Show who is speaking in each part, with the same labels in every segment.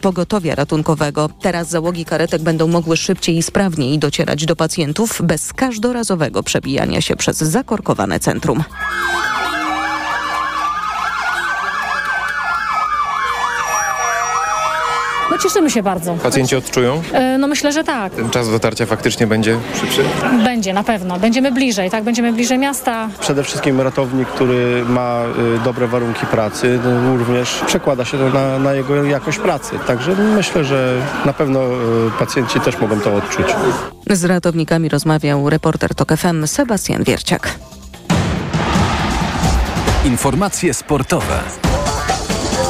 Speaker 1: pogotowia ratunkowego. Teraz załogi karetek będą mogły szybciej i sprawniej docierać do pacjentów bez każdorazowego przebijania się przez zakorkowane centrum.
Speaker 2: Cieszymy się bardzo.
Speaker 3: Pacjenci odczują?
Speaker 2: E, No myślę, że tak.
Speaker 3: Ten czas dotarcia faktycznie będzie szybszy?
Speaker 2: Będzie na pewno. Będziemy bliżej, tak? Będziemy bliżej miasta.
Speaker 4: Przede wszystkim ratownik, który ma y, dobre warunki pracy, no, również przekłada się to na, na jego jakość pracy. Także myślę, że na pewno y, pacjenci też mogą to odczuć.
Speaker 1: Z ratownikami rozmawiał reporter TOK FM Sebastian Wierciak.
Speaker 5: Informacje sportowe.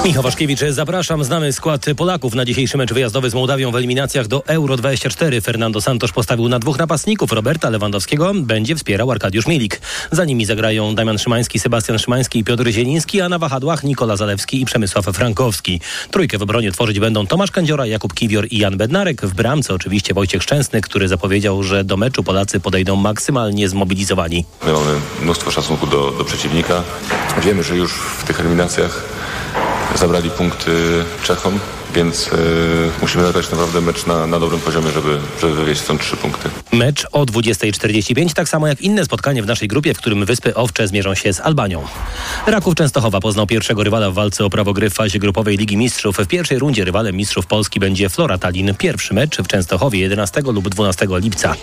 Speaker 6: Michał Waszkiewicz, zapraszam. Znamy skład Polaków na dzisiejszy mecz wyjazdowy z Mołdawią w eliminacjach do Euro 24. Fernando Santos postawił na dwóch napastników. Roberta Lewandowskiego będzie wspierał Arkadiusz Milik. Za nimi zagrają Damian Szymański, Sebastian Szymański i Piotr Zieliński, a na wahadłach Nikola Zalewski i Przemysław Frankowski. Trójkę w obronie tworzyć będą Tomasz Kędziora, Jakub Kiwior i Jan Bednarek. W bramce oczywiście Wojciech Szczęsny, który zapowiedział, że do meczu Polacy podejdą maksymalnie zmobilizowani.
Speaker 7: My mamy mnóstwo szacunku do, do przeciwnika. Wiemy, że już w tych eliminacjach zabrali punkty Czechom, więc y, musimy zagrać naprawdę mecz na, na dobrym poziomie, żeby, żeby wywieźć stąd trzy punkty.
Speaker 6: Mecz o 20.45, tak samo jak inne spotkanie w naszej grupie, w którym Wyspy Owcze zmierzą się z Albanią. Raków Częstochowa poznał pierwszego rywala w walce o prawo gry w fazie grupowej Ligi Mistrzów. W pierwszej rundzie rywalem mistrzów Polski będzie Flora Tallinn. Pierwszy mecz w Częstochowie 11 lub 12 lipca.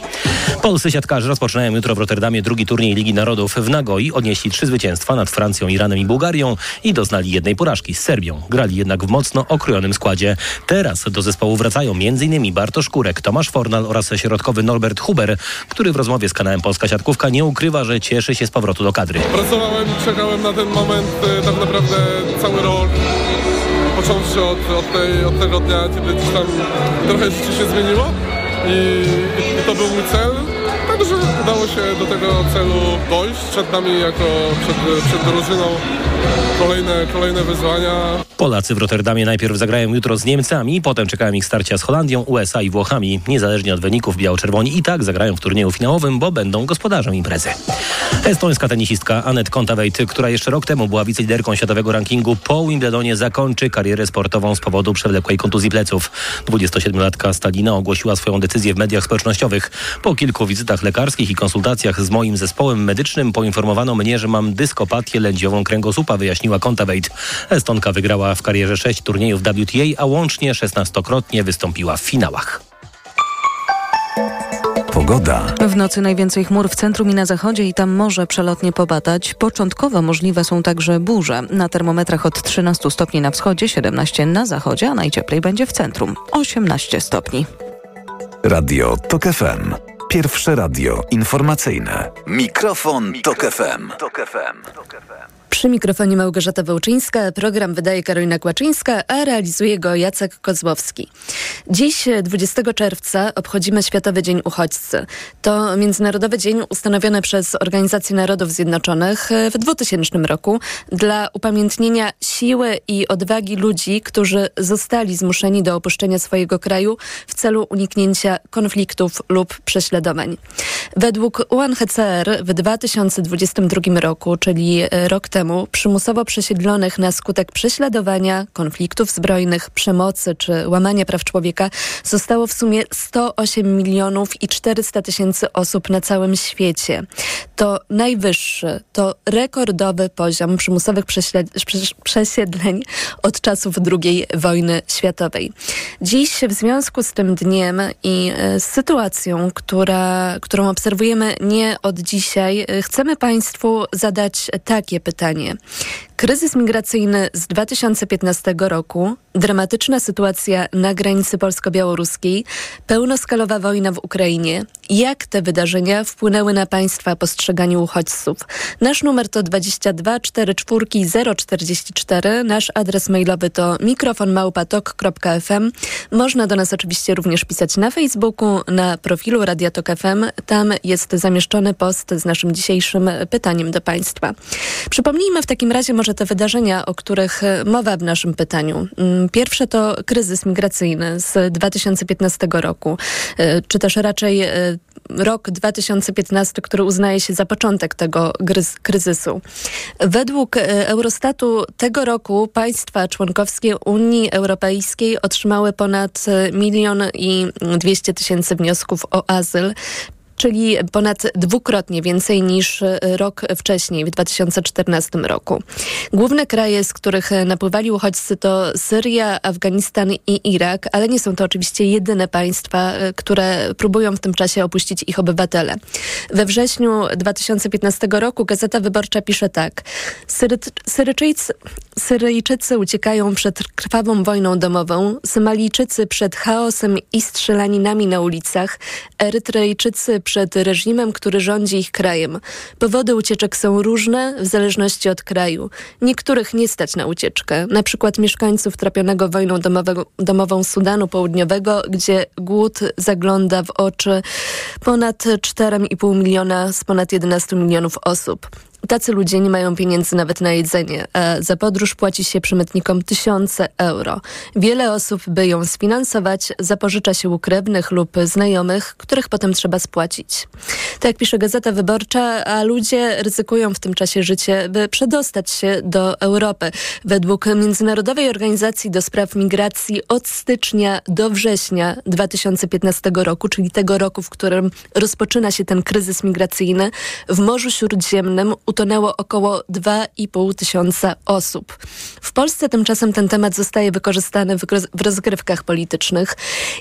Speaker 6: Polscy siatkarze rozpoczynają jutro w Rotterdamie drugi turniej Ligi Narodów. W Nagoi odnieśli trzy zwycięstwa nad Francją, Iranem i Bułgarią i doznali jednej porażki z Serbią. Grali jednak w mocno okrojonym składzie. Teraz do zespołu wracają m.in. Bartosz Kurek, Tomasz Fornal oraz środkowy Norbert Huber, który w rozmowie z kanałem Polska Siatkówka nie ukrywa, że cieszy się z powrotu do kadry.
Speaker 8: Pracowałem czekałem na ten moment e, tak naprawdę cały rok. Począwszy od, od, tej, od tego dnia, kiedy gdzieś tam trochę życie się zmieniło i, i to był mój cel. Udało się do tego celu dojść. Przed nami jako przed, przed drużyną kolejne, kolejne wyzwania.
Speaker 6: Polacy w Rotterdamie najpierw zagrają jutro z Niemcami, potem czekają ich starcia z Holandią, USA i Włochami. Niezależnie od wyników biało-czerwoni i tak zagrają w turnieju finałowym, bo będą gospodarzem imprezy. Estońska tenisistka Anet Kontaveit, która jeszcze rok temu była wiceliderką światowego rankingu, po Wimbledonie zakończy karierę sportową z powodu przewlekłej kontuzji pleców. 27-latka Stalina ogłosiła swoją decyzję w mediach społecznościowych. Po kilku wizytach lekarskich i konsultacjach z moim zespołem medycznym poinformowano mnie, że mam dyskopatię lędźwiową kręgosłupa, wyjaśniła Kontaveit. Estonka wygrała w karierze sześć turniejów WTA, a łącznie 16-krotnie wystąpiła w finałach.
Speaker 5: Pogoda.
Speaker 1: W nocy najwięcej chmur w centrum i na zachodzie i tam może przelotnie popadać. Początkowo możliwe są także burze. Na termometrach od 13 stopni na wschodzie, 17 na zachodzie, a najcieplej będzie w centrum 18 stopni.
Speaker 5: Radio TOK FM. Pierwsze radio informacyjne. Mikrofon, Tok FM.
Speaker 9: Przy mikrofonie Małgorzata Wołczyńska, program wydaje Karolina Kłaczyńska, a realizuje go Jacek Kozłowski. Dziś, 20 czerwca, obchodzimy Światowy Dzień Uchodźcy. To międzynarodowy dzień ustanowiony przez Organizację Narodów Zjednoczonych w 2000 roku dla upamiętnienia siły i odwagi ludzi, którzy zostali zmuszeni do opuszczenia swojego kraju w celu uniknięcia konfliktów lub prześladowań. Według UNHCR w 2022 roku, czyli rok temu, przymusowo przesiedlonych na skutek prześladowania, konfliktów zbrojnych, przemocy czy łamania praw człowieka zostało w sumie 108 milionów i 400 tysięcy osób na całym świecie. To najwyższy, to rekordowy poziom przymusowych przesiedleń od czasów II wojny światowej. Dziś w związku z tym dniem i z sytuacją, która, którą obserwujemy nie od dzisiaj, chcemy Państwu zadać takie pytanie stronie. Kryzys migracyjny z 2015 roku, dramatyczna sytuacja na granicy polsko-białoruskiej, pełnoskalowa wojna w Ukrainie. Jak te wydarzenia wpłynęły na Państwa postrzeganiu uchodźców? Nasz numer to 22 44 044. Nasz adres mailowy to mikrofonmałpatok.fm. Można do nas oczywiście również pisać na Facebooku, na profilu Radia Tok FM. Tam jest zamieszczony post z naszym dzisiejszym pytaniem do Państwa. Przypomnijmy w takim razie może może te wydarzenia, o których mowa w naszym pytaniu. Mm, pierwsze to kryzys migracyjny z 2015 roku, czy też raczej rok 2015, który uznaje się za początek tego kryzysu. Według Eurostatu tego roku państwa członkowskie Unii Europejskiej otrzymały ponad milion i 200 tysięcy wniosków o azyl czyli ponad dwukrotnie więcej niż e, rok wcześniej, w 2014 roku. Główne kraje, z których napływali uchodźcy to Syria, Afganistan i Irak, ale nie są to oczywiście jedyne państwa, e, które próbują w tym czasie opuścić ich obywatele. We wrześniu 2015 roku Gazeta Wyborcza pisze tak. Syryjczycy, Syryjczycy uciekają przed krwawą wojną domową, Somalijczycy przed chaosem i strzelaninami na ulicach, Erytrejczycy przed reżimem, który rządzi ich krajem. Powody ucieczek są różne w zależności od kraju. Niektórych nie stać na ucieczkę, na przykład mieszkańców trapionego wojną domowego, domową Sudanu Południowego, gdzie głód zagląda w oczy ponad 4,5 miliona z ponad 11 milionów osób. Tacy ludzie nie mają pieniędzy nawet na jedzenie. A za podróż płaci się przemytnikom tysiące euro. Wiele osób, by ją sfinansować, zapożycza się u krewnych lub znajomych, których potem trzeba spłacić. Tak pisze Gazeta Wyborcza, a ludzie ryzykują w tym czasie życie, by przedostać się do Europy. Według Międzynarodowej Organizacji do Spraw Migracji od stycznia do września 2015 roku, czyli tego roku, w którym rozpoczyna się ten kryzys migracyjny, w Morzu Śródziemnym utonęło około 2,5 tysiąca osób. W Polsce tymczasem ten temat zostaje wykorzystany w rozgrywkach politycznych.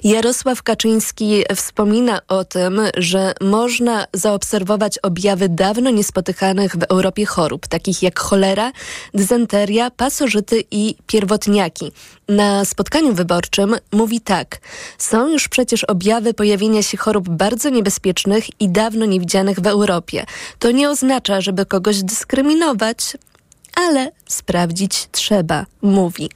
Speaker 9: Jarosław Kaczyński wspomina o tym, że można zaobserwować objawy dawno niespotykanych w Europie chorób, takich jak cholera, dysenteria, pasożyty i pierwotniaki. Na spotkaniu wyborczym mówi tak. Są już przecież objawy pojawienia się chorób bardzo niebezpiecznych i dawno niewidzianych w Europie. To nie oznacza, żeby kogoś dyskryminować, ale sprawdzić trzeba, mówi.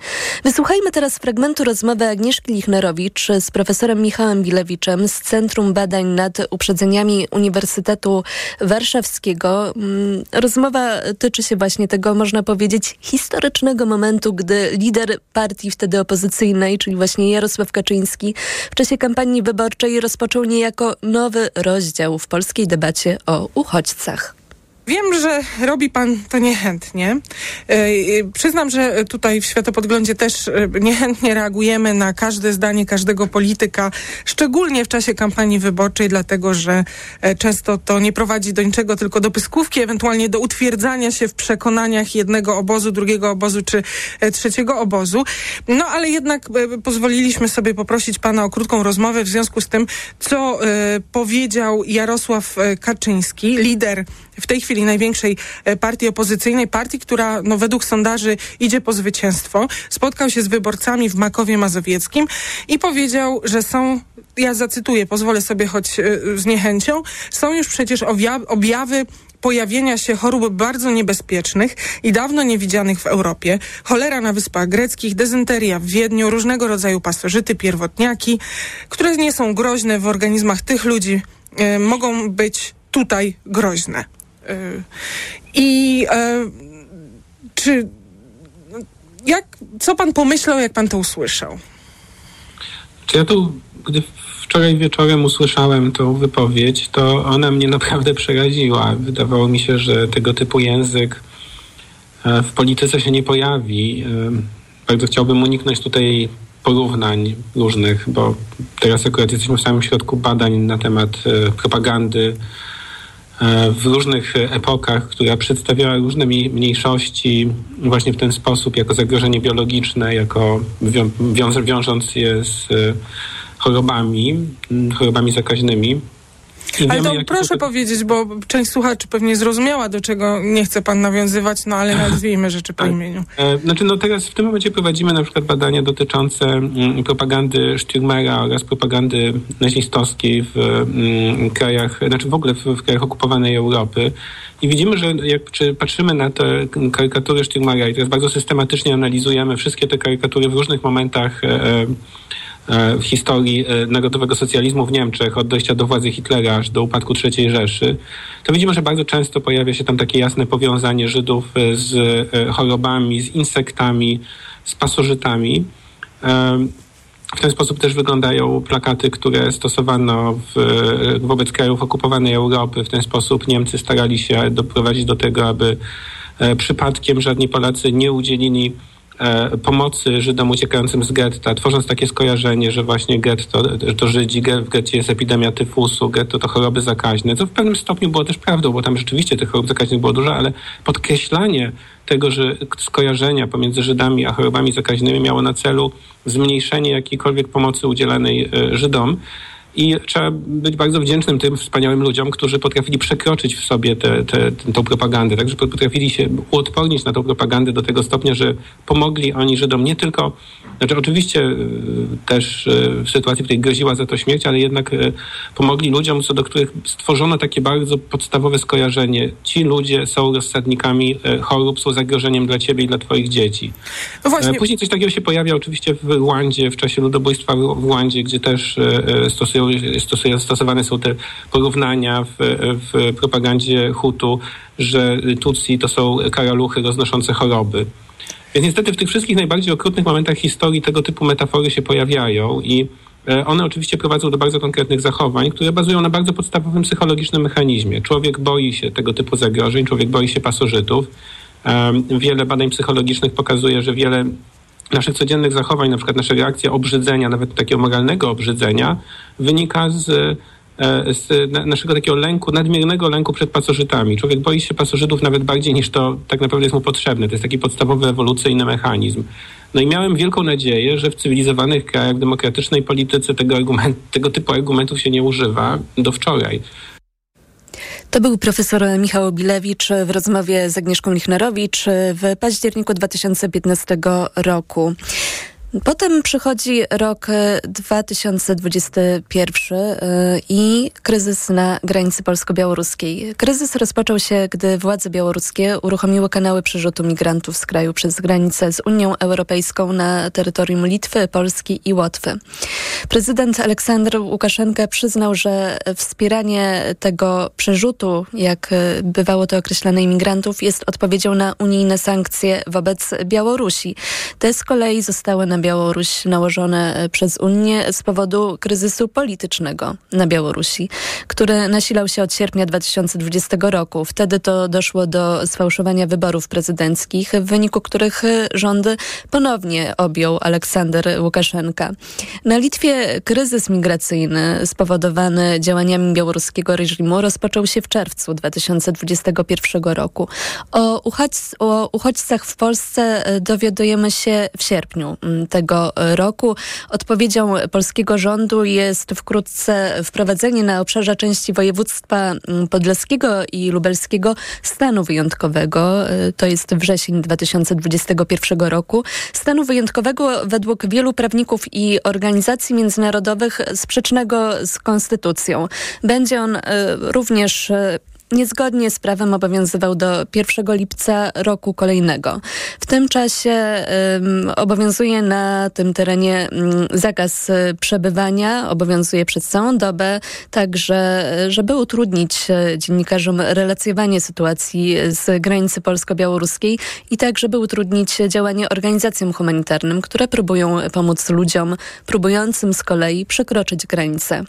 Speaker 9: Wysłuchajmy teraz fragmentu rozmowy Agnieszki Lichnerowicz z profesorem Michałem Bilewiczem z Centrum Badań nad Uprzedzeniami Uniwersytetu Warszawskiego. Mm, rozmowa tyczy się właśnie tego, można powiedzieć, historycznego momentu, gdy lider partii wtedy opozycyjnej, czyli właśnie Jarosław Kaczyński, w czasie kampanii wyborczej rozpoczął niejako nowy rozdział w polskiej debacie o uchodźcach.
Speaker 10: Wiem, że robi pan to niechętnie. E, e, przyznam, że tutaj w Światopodglądzie też e, niechętnie reagujemy na każde zdanie każdego polityka, szczególnie w czasie kampanii wyborczej, dlatego że często to nie prowadzi do niczego, tylko do pyskówki, ewentualnie do utwierdzania się w przekonaniach jednego obozu, drugiego obozu czy trzeciego obozu. No ale jednak pozwoliliśmy sobie poprosić pana o krótką rozmowę w związku z tym, co powiedział Jarosław Kaczyński, lider w tej chwili największej e, partii opozycyjnej, partii, która no, według sondaży idzie po zwycięstwo, spotkał się z wyborcami w Makowie Mazowieckim i powiedział, że są ja zacytuję, pozwolę sobie choć e, z niechęcią, są już przecież objawy pojawienia się chorób bardzo niebezpiecznych i dawno niewidzianych w Europie. Cholera na Wyspach Greckich, dezenteria w Wiedniu, różnego rodzaju pasożyty, pierwotniaki, które nie są groźne w organizmach tych ludzi, e, mogą być tutaj groźne. I e, czy jak, co pan pomyślał, jak pan to usłyszał?
Speaker 11: Czy ja tu, gdy wczoraj wieczorem usłyszałem tą wypowiedź, to ona mnie naprawdę przeraziła. Wydawało mi się, że tego typu język e, w polityce się nie pojawi. E, bardzo chciałbym uniknąć tutaj porównań różnych, bo teraz akurat jesteśmy w samym środku badań na temat propagandy w różnych epokach, która przedstawiała różne mniejszości właśnie w ten sposób, jako zagrożenie biologiczne, jako wiążąc je z e, chorobami, chorobami zakaźnymi.
Speaker 10: Ale to proszę to... powiedzieć, bo część słuchaczy pewnie zrozumiała, do czego nie chce pan nawiązywać, no ale nazwijmy rzeczy po tak. imieniu.
Speaker 11: E, znaczy, no teraz w tym momencie prowadzimy na przykład badania dotyczące mm, propagandy Stürmera oraz propagandy nazistowskiej w mm, krajach, znaczy w ogóle w, w krajach okupowanej Europy. I widzimy, że jak czy patrzymy na te karykatury Stürmera i teraz bardzo systematycznie analizujemy wszystkie te karykatury w różnych momentach e, w historii narodowego socjalizmu w Niemczech, od dojścia do władzy Hitlera aż do upadku III Rzeszy, to widzimy, że bardzo często pojawia się tam takie jasne powiązanie Żydów z chorobami, z insektami, z pasożytami. W ten sposób też wyglądają plakaty, które stosowano w, wobec krajów okupowanej Europy. W ten sposób Niemcy starali się doprowadzić do tego, aby e, przypadkiem żadni Polacy nie udzielili e, pomocy Żydom uciekającym z getta, tworząc takie skojarzenie, że właśnie getto to Żydzi, w getcie jest epidemia tyfusu, getto to choroby zakaźne, co w pewnym stopniu było też prawdą, bo tam rzeczywiście tych chorób zakaźnych było dużo, ale podkreślanie tego, że skojarzenia pomiędzy Żydami a chorobami zakaźnymi miało na celu zmniejszenie jakiejkolwiek pomocy udzielanej e, Żydom. I trzeba być bardzo wdzięcznym tym wspaniałym ludziom, którzy potrafili przekroczyć w sobie tę te, te, tą propagandę, także potrafili się uodpornić na tę propagandę do tego stopnia, że pomogli oni Żydom nie tylko, znaczy oczywiście e, też e, w sytuacji, w której groziła za to śmierć, ale jednak e, pomogli ludziom, co do których stworzono takie bardzo podstawowe skojarzenie. Ci ludzie są rozsadnikami chorób, są zagrożeniem dla ciebie i dla twoich dzieci. No właśnie. Później coś takiego się pojawia oczywiście w Rwandzie, w czasie ludobójstwa w Rwandzie, gdzie też stosują stosowane są te porównania w, w propagandzie Hutu, że Tutsi to są karaluchy roznoszące choroby. Więc niestety w tych wszystkich najbardziej okrutnych momentach historii tego typu metafory się pojawiają i e, one oczywiście prowadzą do bardzo konkretnych zachowań, które bazują na bardzo podstawowym psychologicznym mechanizmie. Człowiek boi się tego typu zagrożeń, człowiek boi się pasożytów. Wiele badań psychologicznych pokazuje, że wiele naszych codziennych zachowań, na przykład nasze reakcja obrzydzenia, nawet takiego moralnego obrzydzenia, wynika z, e, z naszego takiego lęku, nadmiernego lęku przed pasożytami. Człowiek boi się pasożytów nawet bardziej niż to tak naprawdę jest mu potrzebne. To jest taki podstawowy ewolucyjny mechanizm. No i miałem wielką nadzieję, że w cywilizowanych krajach, demokratycznej polityce tego, argument, tego typu argumentów się nie używa do wczoraj.
Speaker 9: To był profesor Michał Bilewicz w rozmowie z Agnieszką Lichnerowicz w październiku 2015 roku. Potem przychodzi rok 2021 e, e, i kryzys na granicy polsko-białoruskiej. Kryzys rozpoczął się, gdy władze białoruskie uruchomiły kanały przerzutu migrantów z kraju przez granicę z Unią Europejską na terytorium Litwy, Polski i Łotwy. Prezydent Aleksander Łukaszenka przyznał, że wspieranie tego przerzutu, jak bywało to określane, imigrantów jest odpowiedzią na unijne sankcje wobec Białorusi. Te z kolei zostały na Białoruś nałożone e, przez Unię z powodu kryzysu politycznego na Białorusi, który nasilał się od sierpnia 2020 roku. Wtedy to doszło do sfałszowania wyborów prezydenckich, w wyniku których e, rządy ponownie objął Aleksander Łukaszenka. Na Litwie kryzys migracyjny spowodowany działaniami białoruskiego reżimu rozpoczął się w czerwcu 2021 roku. O, uchodź, o uchodźcach w Polsce e, dowiadujemy się w sierpniu tego roku. Odpowiedzią polskiego rządu jest wkrótce wprowadzenie na obszarze części województwa mm, podleskiego i lubelskiego stanu wyjątkowego. Y, to jest wrzesień 2021 roku. Stanu wyjątkowego według wielu prawników i organizacji międzynarodowych sprzecznego z konstytucją. Będzie on y, również niezgodnie z prawem obowiązywał do 1 lipca roku kolejnego. W tym czasie um, obowiązuje na tym terenie um, zakaz e, przebywania, obowiązuje przez całą dobę, także żeby utrudnić e, dziennikarzom relacjowanie sytuacji z granicy polsko-białoruskiej i tak, żeby utrudnić działanie organizacjom humanitarnym, które próbują pomóc ludziom próbującym z kolei przekroczyć granicę.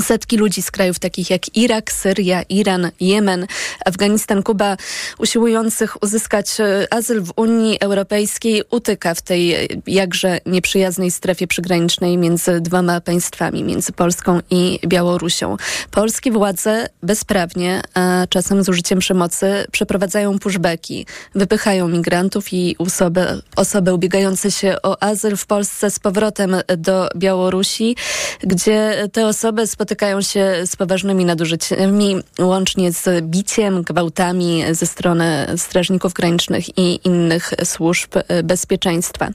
Speaker 9: Setki ludzi z krajów takich jak Irak, Syria, Iran, Jemen, Afganistan, Kuba, usiłujących uzyskać e, azyl w Unii Europejskiej, utyka w tej e, jakże nieprzyjaznej strefie przygranicznej między dwoma państwami, między Polską i Białorusią. Polskie władze bezprawnie, a czasem z użyciem przemocy, przeprowadzają pushbacki, wypychają migrantów i osoby, osoby ubiegające się o azyl w Polsce z powrotem do Białorusi, gdzie te osoby z spotykają się z poważnymi nadużyciami, łącznie z biciem, gwałtami ze strony strażników granicznych i innych służb e, bezpieczeństwa.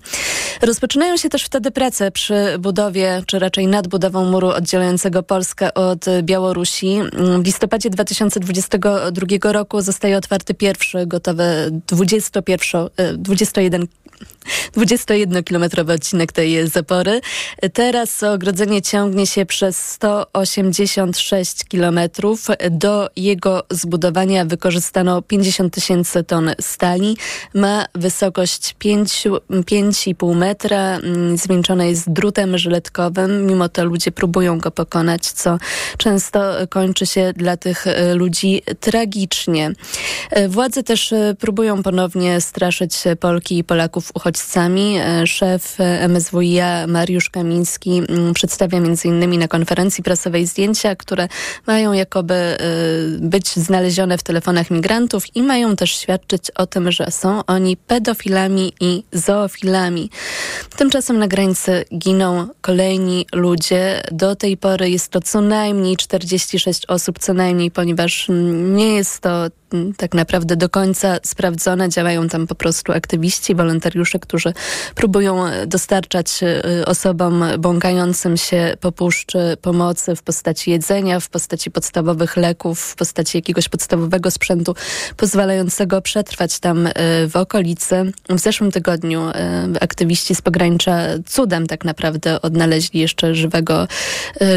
Speaker 9: Rozpoczynają się też wtedy prace przy budowie, czy raczej nad budową muru oddzielającego Polskę od Białorusi. W listopadzie 2022 roku zostaje otwarty pierwszy, gotowy 21, 21 21-kilometrowy odcinek tej zapory. Teraz ogrodzenie ciągnie się przez 186 kilometrów. Do jego zbudowania wykorzystano 50 tysięcy ton stali. Ma wysokość 5,5 metra. Mm, zwieńczone jest drutem żyletkowym. Mimo to ludzie próbują go pokonać, co często kończy się dla tych ludzi tragicznie. Władze też próbują ponownie straszyć Polki i Polaków uchodźcami. Szef MSWiA Mariusz Kamiński mm, przedstawia m.in. na konferencji prasowej zdjęcia, które mają jakoby być znalezione w telefonach migrantów i mają też świadczyć o tym, że są oni pedofilami i zoofilami. Tymczasem na granicy giną kolejni ludzie. Do tej pory jest to co najmniej 46 osób, co najmniej, ponieważ nie jest to tak naprawdę do końca sprawdzone. Działają tam po prostu aktywiści, wolontariusze, którzy próbują dostarczać y, osobom błąkającym się po puszczy pomocy w postaci jedzenia, w postaci podstawowych leków, w postaci jakiegoś podstawowego sprzętu pozwalającego przetrwać tam y, w okolicy. W zeszłym tygodniu aktywiści z pogranicza cudem tak naprawdę odnaleźli jeszcze żywego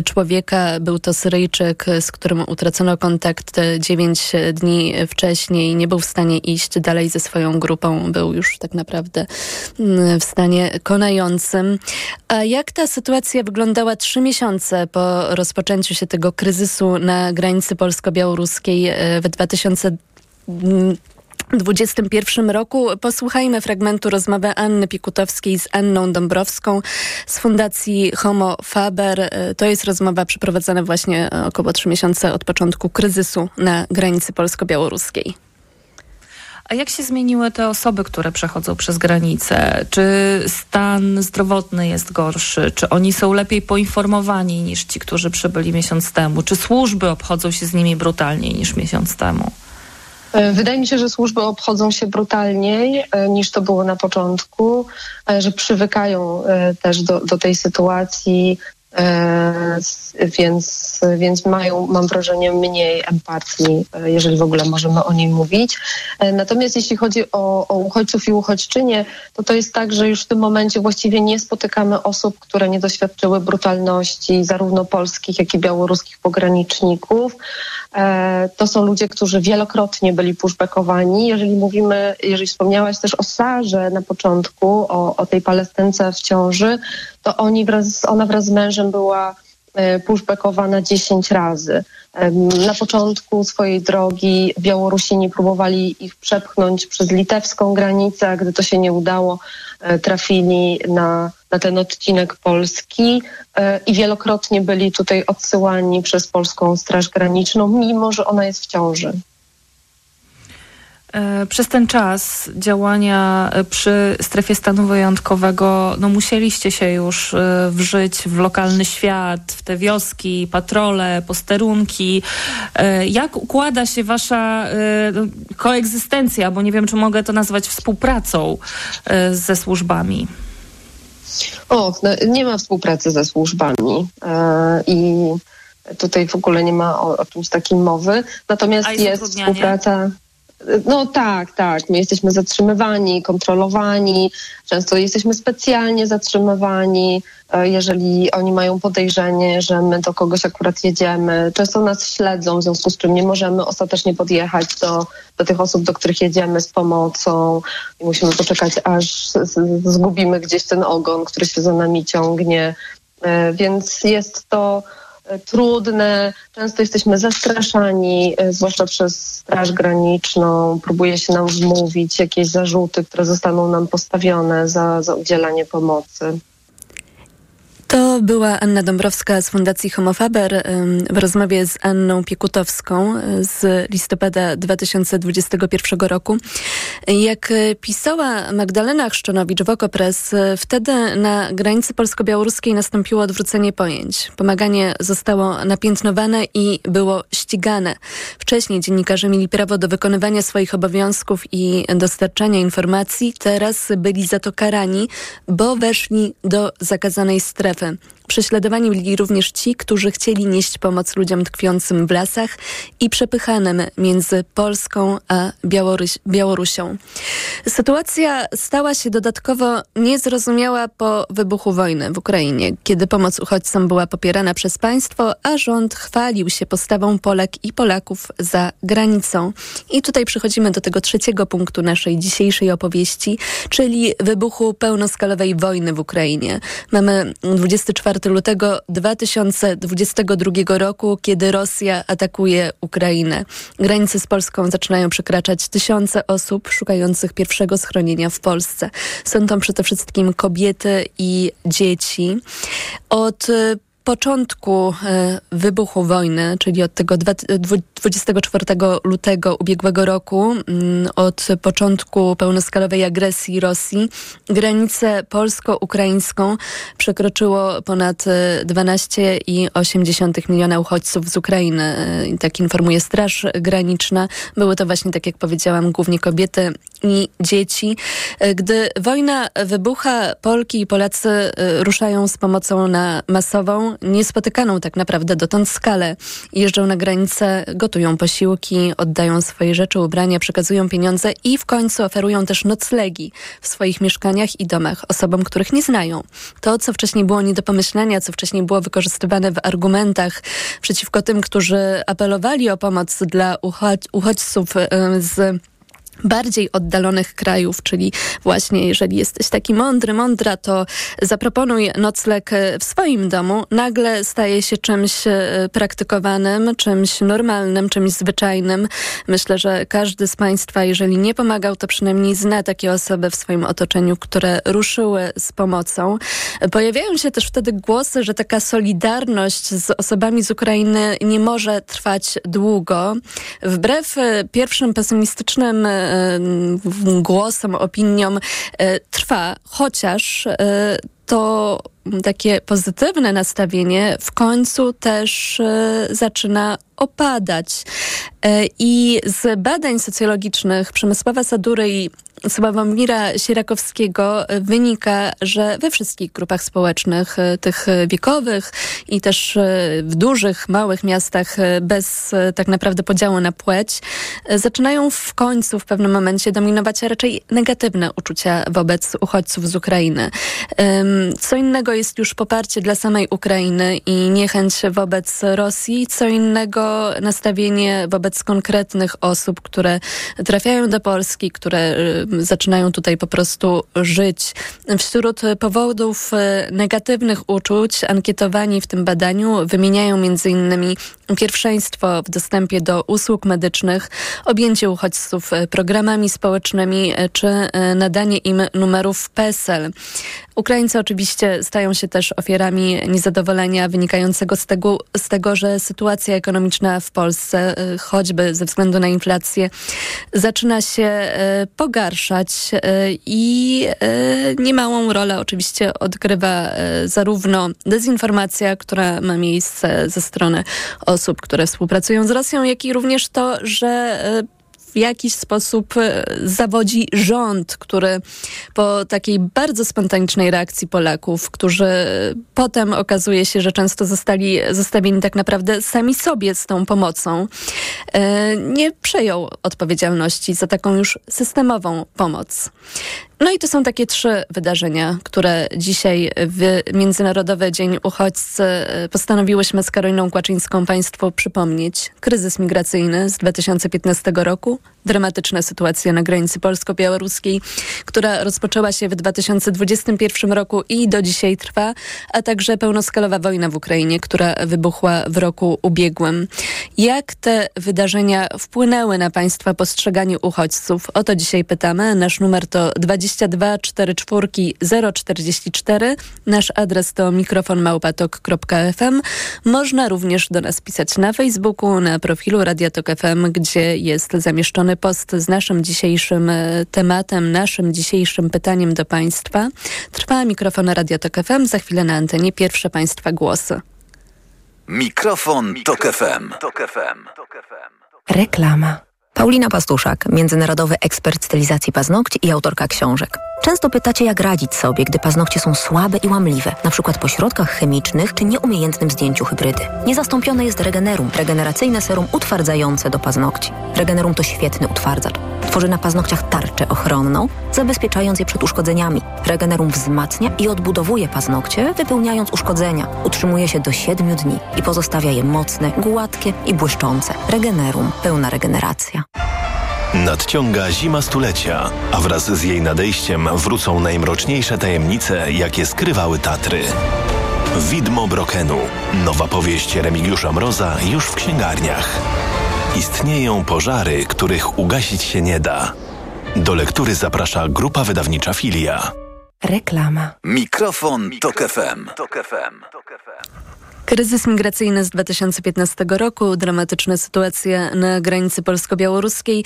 Speaker 9: człowieka. Był to Syryjczyk, z którym utracono kontakt 9 dni wcześniej, nie był w stanie iść dalej ze swoją grupą, był już tak naprawdę mm, w stanie konającym. A jak ta sytuacja wyglądała trzy miesiące po rozpoczęciu się tego kryzysu na granicy polsko-białoruskiej e, w 2000 2021 roku. Posłuchajmy fragmentu rozmowy Anny Pikutowskiej z Anną Dąbrowską z Fundacji Homo Faber. E, to jest rozmowa przeprowadzana właśnie około trzy miesiące od początku kryzysu na granicy polsko-białoruskiej.
Speaker 12: A jak się zmieniły te osoby, które przechodzą przez granicę? Czy stan zdrowotny jest gorszy? Czy oni są lepiej poinformowani niż ci, którzy przybyli miesiąc temu? Czy służby obchodzą się z nimi brutalniej niż miesiąc temu?
Speaker 13: E, wydaje mi się, że służby obchodzą się brutalniej e, niż to było na początku, e, że przywykają też do, do tej sytuacji, więc, więc mają, mam wrażenie, mniej empatii, jeżeli w ogóle możemy o niej mówić. Natomiast jeśli chodzi o, o uchodźców i uchodźczynie, to to jest tak, że już w tym momencie właściwie nie spotykamy osób, które nie doświadczyły brutalności zarówno polskich, jak i białoruskich pograniczników. E, to są ludzie, którzy wielokrotnie byli pushbackowani. Jeżeli mówimy, jeżeli wspomniałaś też o Sarze na początku, o, o tej Palestynce w ciąży, to oni wraz, ona wraz z mężem była e, pushbackowana 10 razy. Na początku swojej drogi Białorusini próbowali ich przepchnąć przez litewską granicę, a gdy to się nie udało, e, trafili na, na ten odcinek Polski e, i wielokrotnie byli tutaj odsyłani przez polską Straż Graniczną, mimo że ona jest w ciąży.
Speaker 12: E, przez ten czas działania e, przy strefie stanu wyjątkowego, no musieliście się już e, wżyć w lokalny świat, w te wioski, patrole, posterunki. Jak układa się wasza no, koegzystencja, bo nie wiem, czy mogę to nazwać współpracą ze służbami?
Speaker 13: O, no, nie ma współpracy ze służbami i tutaj w ogóle nie ma o, o czymś takim mowy. Natomiast jest, jest współpraca. No tak, tak. My jesteśmy zatrzymywani, kontrolowani. Często jesteśmy specjalnie zatrzymywani, e, jeżeli oni mają podejrzenie, że my do kogoś akurat jedziemy. Często nas śledzą, w związku z czym nie możemy ostatecznie podjechać do, do tych osób, do których jedziemy z pomocą i musimy poczekać, aż zgubimy gdzieś ten ogon, który się za nami ciągnie. E, więc jest to trudne, często jesteśmy zastraszani, e, zwłaszcza przez Straż Graniczną, próbuje się nam wmówić jakieś zarzuty, które zostaną nam postawione za, za udzielanie pomocy.
Speaker 9: To była Anna Dąbrowska z Fundacji Homofaber w rozmowie z Anną Piekutowską z listopada 2021 roku. Jak pisała Magdalena Chrzczonowicz w Okopres, wtedy na granicy polsko-białoruskiej nastąpiło odwrócenie pojęć. Pomaganie zostało napiętnowane i było ścigane. Wcześniej dziennikarze mieli prawo do wykonywania swoich obowiązków i dostarczania informacji. Teraz byli za to karani, bo weszli do zakazanej strefy. Seite Prześladowani byli również ci, którzy chcieli nieść pomoc ludziom tkwiącym w lasach i przepychanym między Polską a Białoruś Białorusią. Sytuacja stała się dodatkowo niezrozumiała po wybuchu wojny w Ukrainie, kiedy pomoc uchodźcom była popierana przez państwo, a rząd chwalił się postawą Polek i Polaków za granicą. I tutaj przechodzimy do tego trzeciego punktu naszej dzisiejszej opowieści, czyli wybuchu pełnoskalowej wojny w Ukrainie. Mamy 24 lutego 2022 roku, kiedy Rosja atakuje Ukrainę. Granice z Polską zaczynają przekraczać tysiące osób szukających pierwszego schronienia w Polsce. Są to przede wszystkim kobiety i dzieci. Od początku e, wybuchu wojny, czyli od tego 24 lutego ubiegłego roku, mm, od początku pełnoskalowej agresji Rosji, granicę polsko-ukraińską przekroczyło ponad 12,8 e, miliona uchodźców z Ukrainy. E, tak informuje Straż Graniczna. Były to właśnie, tak jak powiedziałam, głównie kobiety i dzieci. Gdy wojna wybucha, Polki i Polacy ruszają z pomocą na masową, niespotykaną tak naprawdę dotąd skalę. Jeżdżą na granicę, gotują posiłki, oddają swoje rzeczy, ubrania, przekazują pieniądze i w końcu oferują też noclegi w swoich mieszkaniach i domach osobom, których nie znają. To, co wcześniej było nie do pomyślenia, co wcześniej było wykorzystywane w argumentach przeciwko tym, którzy apelowali o pomoc dla uchodźców z bardziej oddalonych krajów, czyli właśnie jeżeli jesteś taki mądry, mądra, to zaproponuj nocleg w swoim domu, nagle staje się czymś e, praktykowanym, czymś normalnym, czymś zwyczajnym. Myślę, że każdy z Państwa, jeżeli nie pomagał, to przynajmniej zna takie osoby w swoim otoczeniu, które ruszyły z pomocą. Pojawiają się też wtedy głosy, że taka solidarność z osobami z Ukrainy nie może trwać długo. Wbrew e, pierwszym pesymistycznym e, głosom, opiniom e, trwa, chociaż e, to takie pozytywne nastawienie w końcu też e, zaczyna opadać. I z badań socjologicznych Przemysława Sadury i Sławomira Sierakowskiego wynika, że we wszystkich grupach społecznych, e, tych wiekowych i też e, w dużych, małych miastach e, bez tak naprawdę podziału na płeć, zaczynają w końcu w pewnym momencie dominować raczej negatywne uczucia wobec uchodźców z Ukrainy. Co innego jest już poparcie dla samej Ukrainy i niechęć wobec Rosji, co innego nastawienie wobec konkretnych osób, które trafiają do Polski, które zaczynają tutaj po prostu żyć. Wśród powodów e, negatywnych uczuć ankietowani w tym badaniu wymieniają między innymi pierwszeństwo w dostępie do usług medycznych, objęcie uchodźców e, programami społecznymi e, czy nadanie im numerów PESEL. Ukraińcy oczywiście stają się też ofiarami niezadowolenia wynikającego z tego, z tego, że sytuacja ekonomiczna w Polsce, choćby ze względu na inflację, zaczyna się pogarszać E, i e, niemałą rolę oczywiście odgrywa e, zarówno dezinformacja, która ma miejsce ze strony osób, które współpracują z Rosją, jak i również to, że w jakiś sposób e, zawodzi rząd, który po takiej bardzo spontanicznej reakcji Polaków, którzy potem okazuje się, że często zostali zostawieni tak naprawdę sami sobie z tą pomocą, e, nie przejął odpowiedzialności za taką już systemową pomoc. No i to są takie trzy wydarzenia, które dzisiaj w Międzynarodowy Dzień Uchodźcy e, postanowiłyśmy z Karoliną Kłaczyńską Państwu przypomnieć. Kryzys migracyjny z 2015 roku, dramatyczna sytuacja na granicy polsko-białoruskiej, która rozpoczęła się w 2021 roku i do dzisiaj trwa, a także pełnoskalowa wojna w Ukrainie, która wybuchła w roku ubiegłym. Jak te wydarzenia wpłynęły na Państwa postrzeganie uchodźców? O to dzisiaj pytamy. Nasz numer to 22 44 044. Nasz adres to mikrofonmałpatok.fm. Można również do nas pisać na Facebooku, na profilu Radiatok FM, gdzie jest zamieszczony post z naszym dzisiejszym e, tematem, naszym dzisiejszym pytaniem do Państwa. Trwa mikrofon Radia Tok FM. Za chwilę na antenie pierwsze Państwa głosy.
Speaker 5: Mikrofon, Mikrofon Tok FM.
Speaker 14: Reklama. Paulina Pastuszak, międzynarodowy ekspert stylizacji paznokci i autorka książek. Często pytacie, jak radzić sobie, gdy paznokcie są słabe i łamliwe, na przykład po środkach chemicznych czy nieumiejętnym zdjęciu hybrydy. Niezastąpione jest Regenerum, regeneracyjne serum utwardzające do paznokci. Regenerum to świetny utwardzacz. Tworzy na paznokciach tarczę ochronną, zabezpieczając je przed uszkodzeniami. Regenerum wzmacnia i odbudowuje paznokcie, wypełniając uszkodzenia. Utrzymuje się do 7 dni i pozostawia je mocne, gładkie i błyszczące. Regenerum. Pełna regeneracja.
Speaker 15: Nadciąga zima stulecia, a wraz z jej nadejściem wrócą najmroczniejsze tajemnice, jakie skrywały Tatry. Widmo Brokenu. Nowa powieść Remigiusza Mroza już w księgarniach. Istnieją pożary, których ugasić się nie da. Do lektury zaprasza grupa wydawnicza Filia.
Speaker 5: Reklama. Mikrofon, Tok FM. Tok FM.
Speaker 9: Kryzys migracyjny z 2015 roku, dramatyczna sytuacja na granicy polsko-białoruskiej,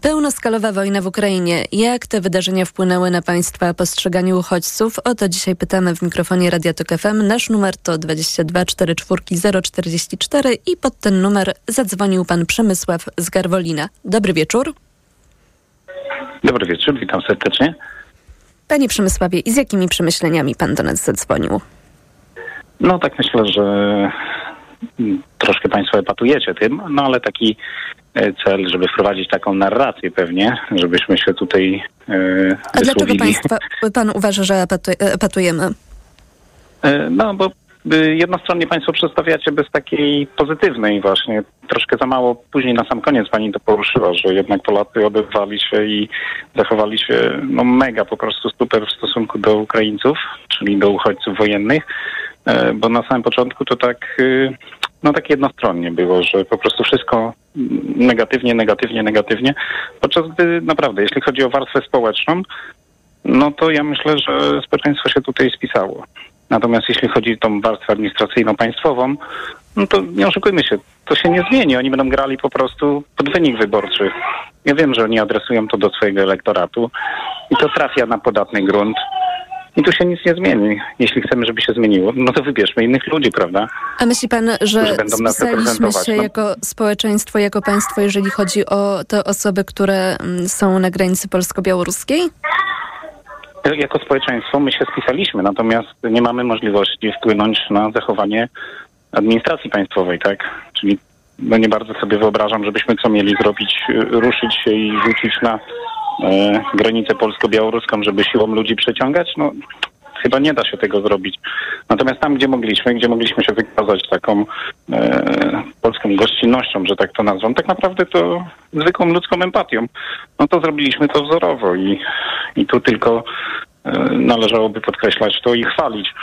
Speaker 9: pełnoskalowa wojna w Ukrainie. Jak te wydarzenia wpłynęły na Państwa postrzeganie uchodźców? O to dzisiaj pytamy w mikrofonie Radia Tok FM. Nasz numer to 22 44 044 i pod ten numer zadzwonił Pan Przemysław z Garwolina. Dobry wieczór.
Speaker 16: Dobry wieczór, witam serdecznie.
Speaker 9: Panie Przemysławie, i z jakimi przemyśleniami Pan do nas zadzwonił?
Speaker 16: No tak myślę, że troszkę Państwo epatujecie tym, no ale taki e, cel, żeby wprowadzić taką narrację pewnie, żebyśmy się tutaj e,
Speaker 9: A dlaczego państwa, Pan uważa, że epatujemy?
Speaker 16: E, no bo jednostronnie Państwo przedstawiacie bez takiej pozytywnej właśnie. Troszkę za mało później na sam koniec Pani to poruszyła, że jednak Polacy odezwali się i zachowali się no mega po prostu super w stosunku do Ukraińców, czyli do uchodźców wojennych. E, bo na samym początku to tak, y, no tak jednostronnie było, że po prostu wszystko negatywnie, negatywnie, negatywnie, podczas gdy naprawdę, jeśli chodzi o warstwę społeczną, no to ja myślę, że społeczeństwo się tutaj spisało. Natomiast jeśli chodzi o tą warstwę administracyjną państwową, no to nie oszukujmy się, to się nie zmieni. Oni będą grali po prostu pod wynik wyborczy. Ja wiem, że oni adresują to do swojego elektoratu i to trafia na podatny grunt. I tu się nic nie zmieni. Jeśli chcemy, żeby się zmieniło, no to wybierzmy innych ludzi, prawda?
Speaker 9: A myśli pan, że spisaliśmy się no. jako społeczeństwo, jako państwo, jeżeli chodzi o te osoby, które mm, są na granicy polsko-białoruskiej?
Speaker 16: Jako społeczeństwo my się spisaliśmy, natomiast nie mamy możliwości wpłynąć na zachowanie administracji państwowej, tak? Czyli no nie bardzo sobie wyobrażam, żebyśmy co mieli zrobić, ruszyć się i rzucić na granicę polsko-białoruską, żeby siłą ludzi przeciągać, no chyba nie da się tego zrobić. Natomiast tam, gdzie mogliśmy, gdzie mogliśmy się wykazać taką e, polską gościnnością, że tak to nazwą, tak naprawdę to zwykłą ludzką empatią, no to zrobiliśmy to wzorowo i, i tu tylko e, należałoby podkreślać to i chwalić.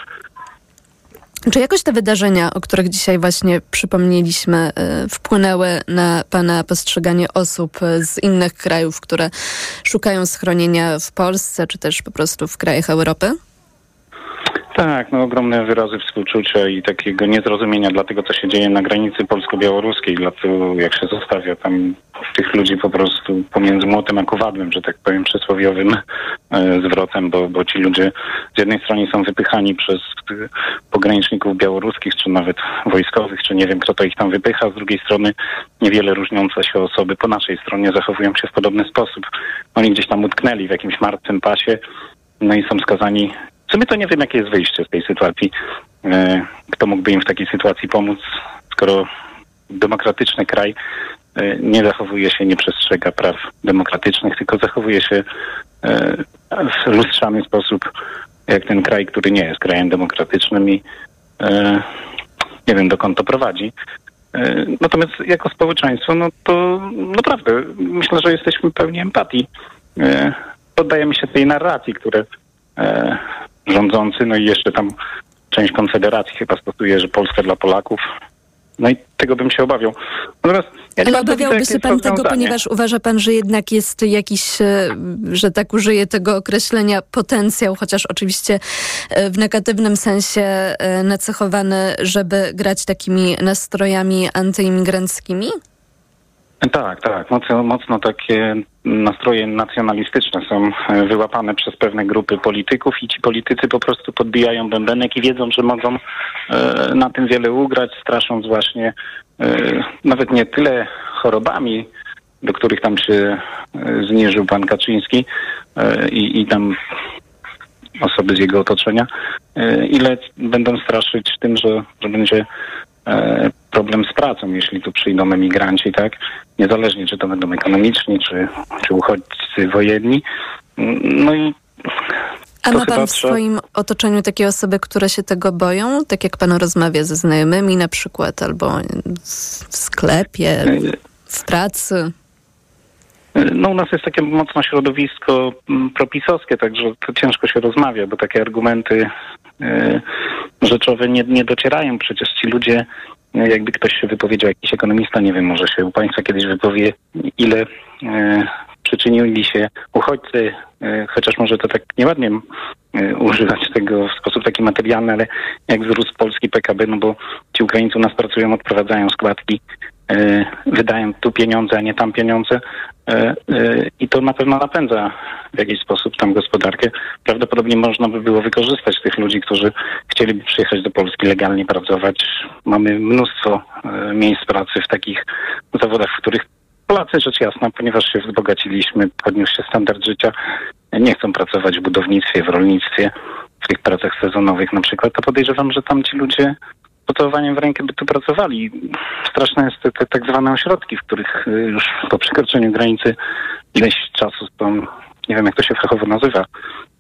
Speaker 9: Czy jakoś te wydarzenia, o których dzisiaj właśnie przypomnieliśmy, y, wpłynęły na Pana postrzeganie osób z innych krajów, które szukają schronienia w Polsce, czy też po prostu w krajach Europy?
Speaker 16: Tak, no ogromne wyrazy współczucia i takiego niezrozumienia dla tego, co się dzieje na granicy polsko-białoruskiej, dla tego, jak się zostawia tam tych ludzi po prostu pomiędzy młotem a kowadłem, że tak powiem, przysłowiowym e, zwrotem, bo, bo ci ludzie z jednej strony są wypychani przez pograniczników białoruskich, czy nawet wojskowych, czy nie wiem, kto to ich tam wypycha, z drugiej strony niewiele różniące się osoby po naszej stronie zachowują się w podobny sposób. Oni gdzieś tam utknęli w jakimś martwym pasie, no i są skazani sumie to nie wiem, jakie jest wyjście z tej sytuacji. E, kto mógłby im w takiej sytuacji pomóc, skoro demokratyczny kraj e, nie zachowuje się, nie przestrzega praw demokratycznych, tylko zachowuje się e, w lustrzany sposób, jak ten kraj, który nie jest krajem demokratycznym i nie wiem, dokąd to prowadzi. Natomiast jako społeczeństwo, no to naprawdę myślę, że jesteśmy pełni empatii. Poddajemy się tej narracji, które rządzący, no i jeszcze tam część Konfederacji chyba stosuje, że Polska dla Polaków. No i tego bym się obawiał.
Speaker 9: Natomiast ja Ale obawiałby się pan tego, ponieważ uważa pan, że jednak jest jakiś, e, że tak użyję tego określenia, potencjał, chociaż oczywiście e, w negatywnym sensie e, nacechowany, żeby grać takimi nastrojami antyimigranckimi?
Speaker 16: Tak, tak. Mocno, mocno takie nastroje nacjonalistyczne są e, wyłapane przez pewne grupy polityków i ci politycy po prostu podbijają bębenek i wiedzą, że mogą e, na tym wiele ugrać, strasząc właśnie e, nawet nie tyle chorobami, do których tam się e, zniżył pan Kaczyński e, i, i tam osoby z jego otoczenia, e, ile będą straszyć tym, że, że będzie problem z pracą, jeśli tu przyjdą emigranci, tak? Niezależnie, czy to będą ekonomiczni, czy, czy uchodźcy wojenni. No i
Speaker 9: A ma pan w swoim otoczeniu takie osoby, które się tego boją? Tak jak pan rozmawia ze znajomymi na przykład, albo w sklepie, w pracy?
Speaker 16: No u nas jest takie mocno środowisko mm, propisowskie, także to ciężko się rozmawia, bo takie argumenty e, rzeczowe nie, nie docierają. Przecież ci ludzie, e, jakby ktoś się wypowiedział, jakiś ekonomista, nie wiem, może się u Państwa kiedyś wypowie, ile e, przyczynili się uchodźcy, e, chociaż może to tak nieładnie e, używać tego w sposób taki materialny, ale jak wzrósł polski PKB, no bo ci Ukraińcy u nas pracują, odprowadzają składki, wydają tu pieniądze, a nie tam pieniądze e, e, i to na pewno napędza w jakiś sposób tam gospodarkę. Prawdopodobnie można by było wykorzystać tych ludzi, którzy chcieliby przyjechać do Polski legalnie pracować. Mamy mnóstwo e, miejsc pracy w takich zawodach, w których Polacy, rzecz jasna, ponieważ się wzbogaciliśmy, podniósł się standard życia, nie chcą pracować w budownictwie, w rolnictwie, w tych pracach sezonowych na przykład, to podejrzewam, że tam ci ludzie pocałowaniem w rękę by tu pracowali. Straszne jest te, te tak zwane ośrodki, w których y, już po przekroczeniu granicy ileś czasu są, nie wiem jak to się fachowo nazywa,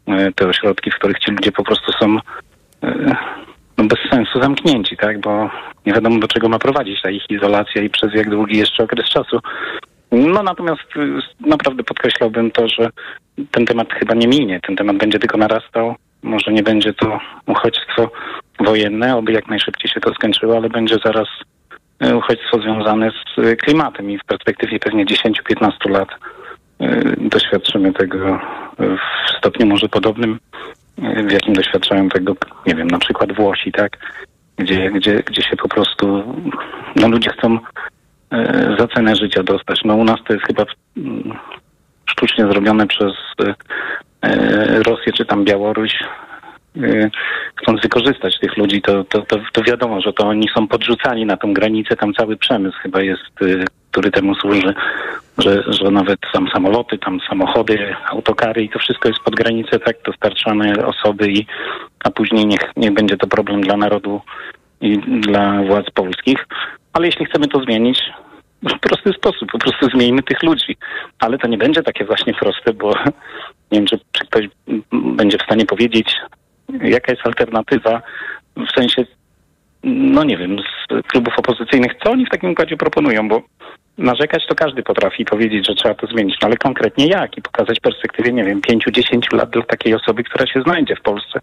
Speaker 16: y, te ośrodki, w których ci ludzie po prostu są y, no bez sensu zamknięci, tak, bo nie wiadomo do czego ma prowadzić ta ich izolacja i przez jak długi jeszcze okres czasu. No natomiast naprawdę podkreślałbym to, że ten temat chyba nie minie, ten temat będzie tylko narastał. Może nie będzie to uchodźstwo wojenne, oby jak najszybciej się to skończyło, ale będzie zaraz y, uchodźstwo związane z y, klimatem i w perspektywie pewnie 10-15 lat y, doświadczymy tego w stopniu może podobnym, w jakim doświadczają tego, nie wiem, na przykład Włosi, tak? Gdzie, gdzie, gdzie się po prostu, no ludzie chcą e, za cenę życia dostać. No u nas to jest chyba sztucznie zrobione przez e, e, Rosję czy tam Białoruś. E, Chcąc wykorzystać tych ludzi, to, to, to, to wiadomo, że to oni są podrzucani na tą granicę, tam cały przemysł chyba jest, e, który temu służy, że, że nawet tam samoloty, tam samochody, autokary i to wszystko jest pod granicę tak dostarczane osoby i a później niech, niech będzie to problem dla narodu i dla władz polskich. Ale jeśli chcemy to zmienić, w prosty sposób, po prostu zmieńmy tych ludzi. Ale to nie będzie takie właśnie proste, bo nie wiem, czy, czy ktoś będzie w stanie powiedzieć, jaka jest alternatywa w sensie, no nie wiem, z klubów opozycyjnych, co oni w takim układzie proponują, bo narzekać to każdy potrafi powiedzieć, że trzeba to zmienić, no ale konkretnie jak i pokazać perspektywie, nie wiem, 5-10 lat dla takiej osoby, która się znajdzie w Polsce,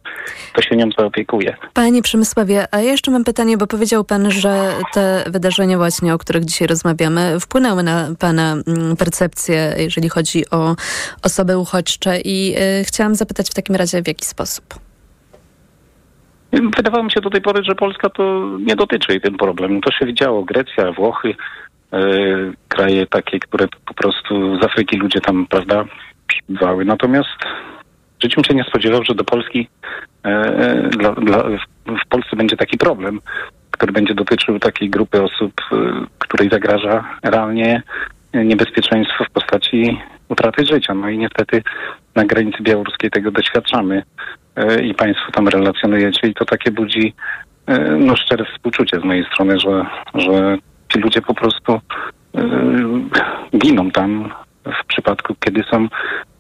Speaker 16: to się nią zaopiekuje.
Speaker 9: Panie Przemysławie, a ja jeszcze mam pytanie, bo powiedział pan, że te wydarzenia właśnie, o których dzisiaj rozmawiamy, wpłynęły na pana mm, percepcję, jeżeli chodzi o osoby uchodźcze i y, chciałam zapytać w takim razie w jaki sposób?
Speaker 16: Wydawało mi się do tej pory, że Polska to nie dotyczy jej ten problem. To się widziało. Grecja, Włochy, kraje takie, które po prostu z Afryki ludzie tam, prawda, przybywały. Natomiast życiu bym się nie spodziewał, że do Polski, e, dla, dla, w Polsce będzie taki problem, który będzie dotyczył takiej grupy osób, e, której zagraża realnie niebezpieczeństwo w postaci utraty życia. No i niestety na granicy białoruskiej tego doświadczamy e, i Państwo tam relacjonujecie i to takie budzi e, no, szczere współczucie z mojej strony, że, że ci ludzie po prostu e, giną tam w przypadku, kiedy są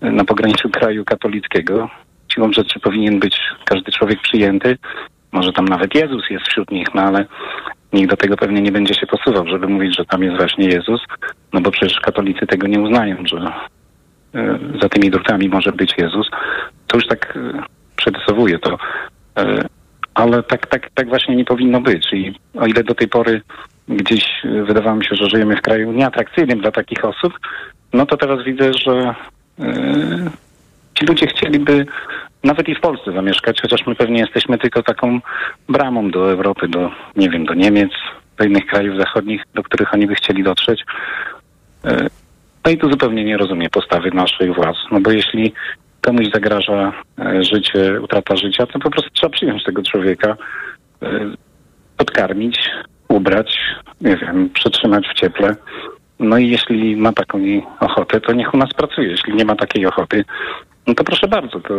Speaker 16: na pograniczu kraju katolickiego. Siłą rzeczy powinien być każdy człowiek przyjęty. Może tam nawet Jezus jest wśród nich, no ale nikt do tego pewnie nie będzie się posuwał, żeby mówić, że tam jest właśnie Jezus, no bo przecież katolicy tego nie uznają, że e, za tymi drutami może być Jezus. To już tak e, przerysowuje to. Ale tak, tak, tak właśnie nie powinno być. I o ile do tej pory gdzieś e, wydawało mi się, że żyjemy w kraju nieatrakcyjnym dla takich osób, no to teraz widzę, że e, ci ludzie chcieliby nawet i w Polsce zamieszkać, chociaż my pewnie jesteśmy tylko taką bramą do Europy, do, nie wiem, do Niemiec, do innych krajów zachodnich, do których oni by chcieli dotrzeć. E, No i tu zupełnie nie rozumiem postawy naszych władz, no bo jeśli komuś zagraża e, życie, utrata życia, to po prostu trzeba przyjąć tego człowieka, e, podkarmić, ubrać, nie wiem, przetrzymać w cieple. No i jeśli ma taką ochotę, to niech u nas pracuje. Jeśli nie ma takiej ochoty, no to proszę bardzo, to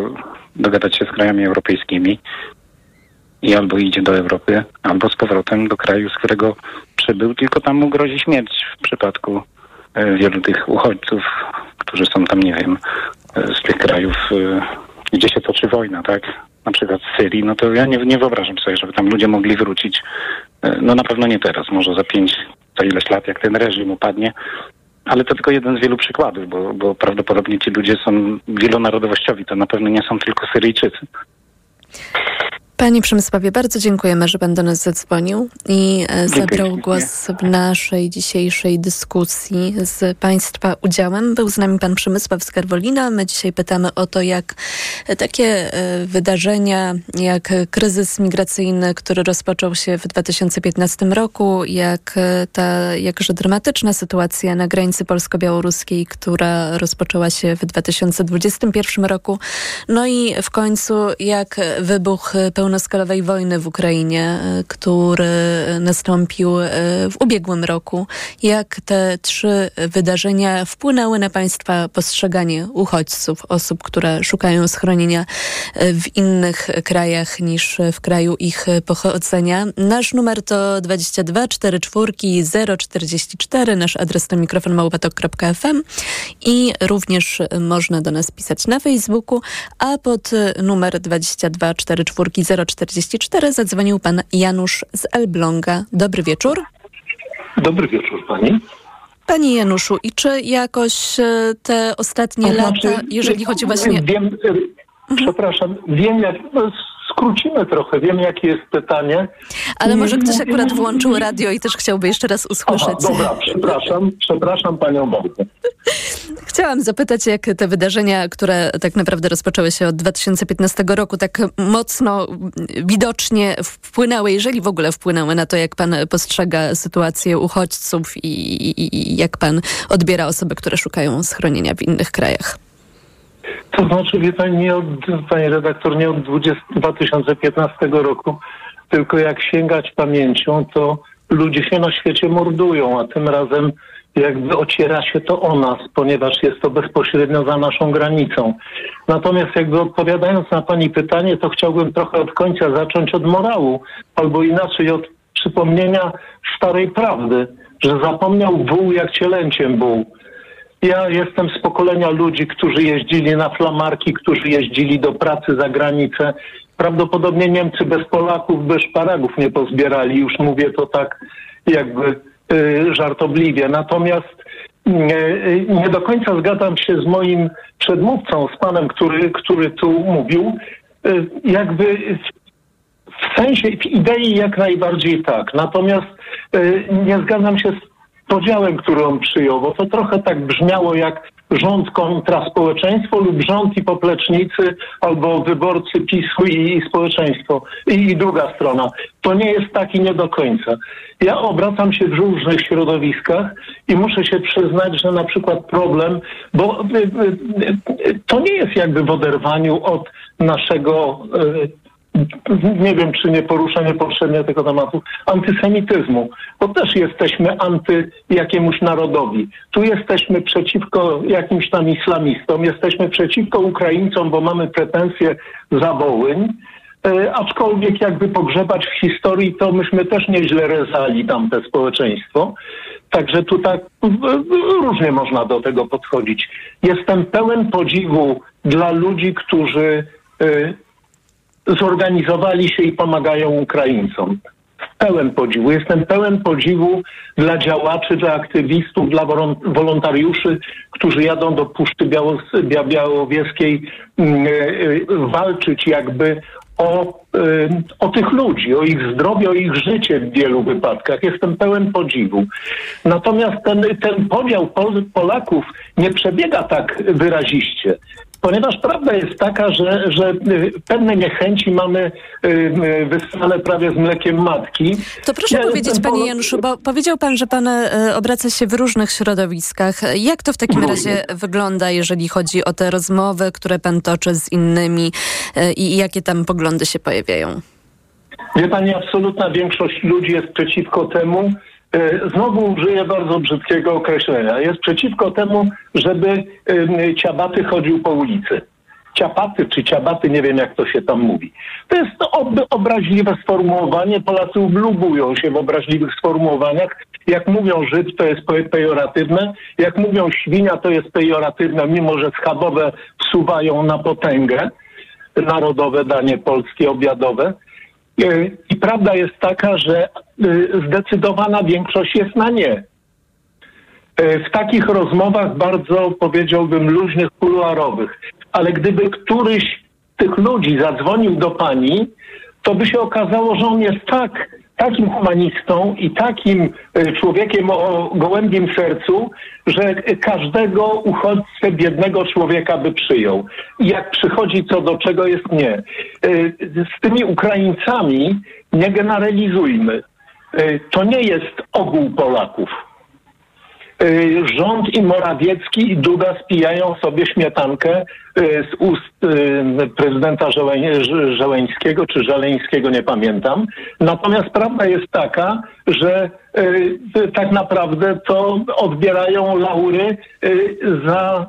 Speaker 16: dogadać się z krajami europejskimi i albo idzie do Europy, albo z powrotem do kraju, z którego przybył, tylko tam mu grozi śmierć w przypadku e, wielu tych uchodźców, którzy są tam, nie wiem, e, z tych krajów, e, gdzie się toczy wojna, tak? Na przykład z Syrii, no to ja nie, nie wyobrażam sobie, żeby tam ludzie mogli wrócić. E, No na pewno nie teraz, może za pięć, za ileś lat, jak ten reżim upadnie. Ale to tylko jeden z wielu przykładów, bo, bo prawdopodobnie ci ludzie są wielonarodowościowi, to na pewno nie są tylko Syryjczycy.
Speaker 9: Panie Przemysławie, bardzo dziękujemy, że Pan do nas zadzwonił i e, zabrał głos w naszej dzisiejszej dyskusji z Państwa udziałem. Był z nami Pan Przemysław z Garwolina. My dzisiaj pytamy o to, jak takie e, wydarzenia, jak kryzys migracyjny, który rozpoczął się w 2015 roku, jak e, ta jakże dramatyczna sytuacja na granicy polsko-białoruskiej, która rozpoczęła się w 2021 roku, no i w końcu jak wybuch pełnoskalowej wojny w Ukrainie, e, który nastąpił e, w ubiegłym roku. Jak te trzy wydarzenia wpłynęły na Państwa postrzeganie uchodźców, osób, które szukają schronienia e, w innych krajach niż w kraju ich pochodzenia. Nasz numer to 22 44 044, nasz adres to mikrofon małpatok.fm i również można do nas pisać na Facebooku, a pod numer 22 44 044 zadzwonił pan Janusz z Elbląga. Dobry wieczór.
Speaker 17: Dobry wieczór pani.
Speaker 9: Panie Januszu, i czy jakoś e, te ostatnie
Speaker 17: To znaczy,
Speaker 9: lata, jeżeli chodzi właśnie...
Speaker 17: Wiem, e, przepraszam, wiem jak, no, skrócimy trochę, wiem jakie jest pytanie.
Speaker 9: Ale może ktoś
Speaker 17: mówię-
Speaker 9: akurat włączył radio i też chciałby jeszcze raz usłyszeć.
Speaker 17: Aha, dobra, przepraszam, przepraszam panią bardzo.
Speaker 9: Chciałam zapytać, jak te wydarzenia, które tak naprawdę rozpoczęły się od 2015 roku, tak mocno mm, widocznie wpłynęły, jeżeli w ogóle wpłynęły na to, jak pan postrzega sytuację uchodźców i, i, i jak pan odbiera osoby, które szukają schronienia w innych krajach.
Speaker 17: To znaczy, wie pani, nie od, pani redaktor, nie od 20, 2015 roku, tylko jak sięgać pamięcią, to ludzie się na świecie mordują, a tym razem jakby ociera się to o nas, ponieważ jest to bezpośrednio za naszą granicą. Natomiast jakby odpowiadając na pani pytanie, to chciałbym trochę od końca zacząć od morału, albo inaczej od przypomnienia starej prawdy, że zapomniał wół jak cielęciem był. Ja jestem z pokolenia ludzi, którzy jeździli na flamarki, którzy jeździli do pracy za granicę. Prawdopodobnie Niemcy bez Polaków, bez szparagów nie pozbierali. Już mówię to tak jakby y, żartobliwie. Natomiast y, y, nie do końca zgadzam się z moim przedmówcą, z panem, który, który tu mówił. Jakby w sensie, w idei jak najbardziej tak. Natomiast nie zgadzam się z podziałem, który on przyjął, bo to trochę tak brzmiało jak rząd kontra społeczeństwo lub rząd i poplecznicy albo wyborcy PiSu i, i społeczeństwo i, i druga strona. To nie jest tak i nie do końca. Ja obracam się w różnych środowiskach i muszę się przyznać, że na przykład problem, bo y, y, y, to nie jest jakby w oderwaniu od naszego y, nie wiem, czy nie poruszę niepotrzebnie tego tematu, antysemityzmu, bo też jesteśmy anty jakiemuś narodowi. Tu jesteśmy przeciwko jakimś tam islamistom, jesteśmy przeciwko Ukraińcom, bo mamy pretensje za Wołyń, e, aczkolwiek jakby pogrzebać w historii, to myśmy też nieźle rezali tamte społeczeństwo. Także tu tak różnie można do tego podchodzić. Jestem pełen podziwu dla ludzi, którzy e, zorganizowali się i pomagają Ukraińcom. Pełen podziwu. Jestem pełen podziwu dla działaczy, dla aktywistów, dla wolon- wolontariuszy, którzy jadą do Puszczy Białowieskiej mm, e, e, walczyć jakby o, e, o tych ludzi, o ich zdrowie, o ich życie w wielu wypadkach. Jestem pełen podziwu. Natomiast ten, ten podział Pol- Polaków nie przebiega tak wyraziście. Ponieważ prawda jest taka, że, że y, pewne niechęci mamy y, y, wyssane prawie z mlekiem matki.
Speaker 9: To proszę
Speaker 17: Ja
Speaker 9: powiedzieć, panie
Speaker 17: Pol-
Speaker 9: Januszu, bo powiedział pan, że pan obraca się w różnych środowiskach. Jak to w takim razie wygląda, jeżeli chodzi o te rozmowy, które pan toczy z innymi i jakie tam poglądy się pojawiają?
Speaker 17: Wie pani, absolutna większość ludzi jest przeciwko temu, znowu użyję bardzo brzydkiego określenia, jest przeciwko temu, żeby e, ciabaty chodził po ulicy. Ciapaty czy ciabaty, nie wiem jak to się tam mówi. To jest ob obraźliwe sformułowanie. Polacy lubują się w obraźliwych sformułowaniach. Jak mówią Żyd, to jest pe pejoratywne. Jak mówią świnia, to jest pejoratywne, mimo że schabowe wsuwają na potęgę narodowe danie polskie obiadowe. E, I prawda jest taka, że e, zdecydowana większość jest na nie. E, w takich rozmowach bardzo powiedziałbym luźnych, kuluarowych. Ale gdyby któryś z tych ludzi zadzwonił do pani, to by się okazało, że on jest tak takim humanistą i takim e, człowiekiem o gołębim sercu, że każdego uchodźcę biednego człowieka by przyjął. I jak przychodzi co do czego jest nie. E, z tymi Ukraińcami nie generalizujmy. E, to nie jest ogół Polaków. Y, rząd i Morawiecki i Duda spijają sobie śmietankę y, z ust y, prezydenta Żeleńskiego czy Żeleńskiego, nie pamiętam. Natomiast prawda jest taka, że tak naprawdę to odbierają laury za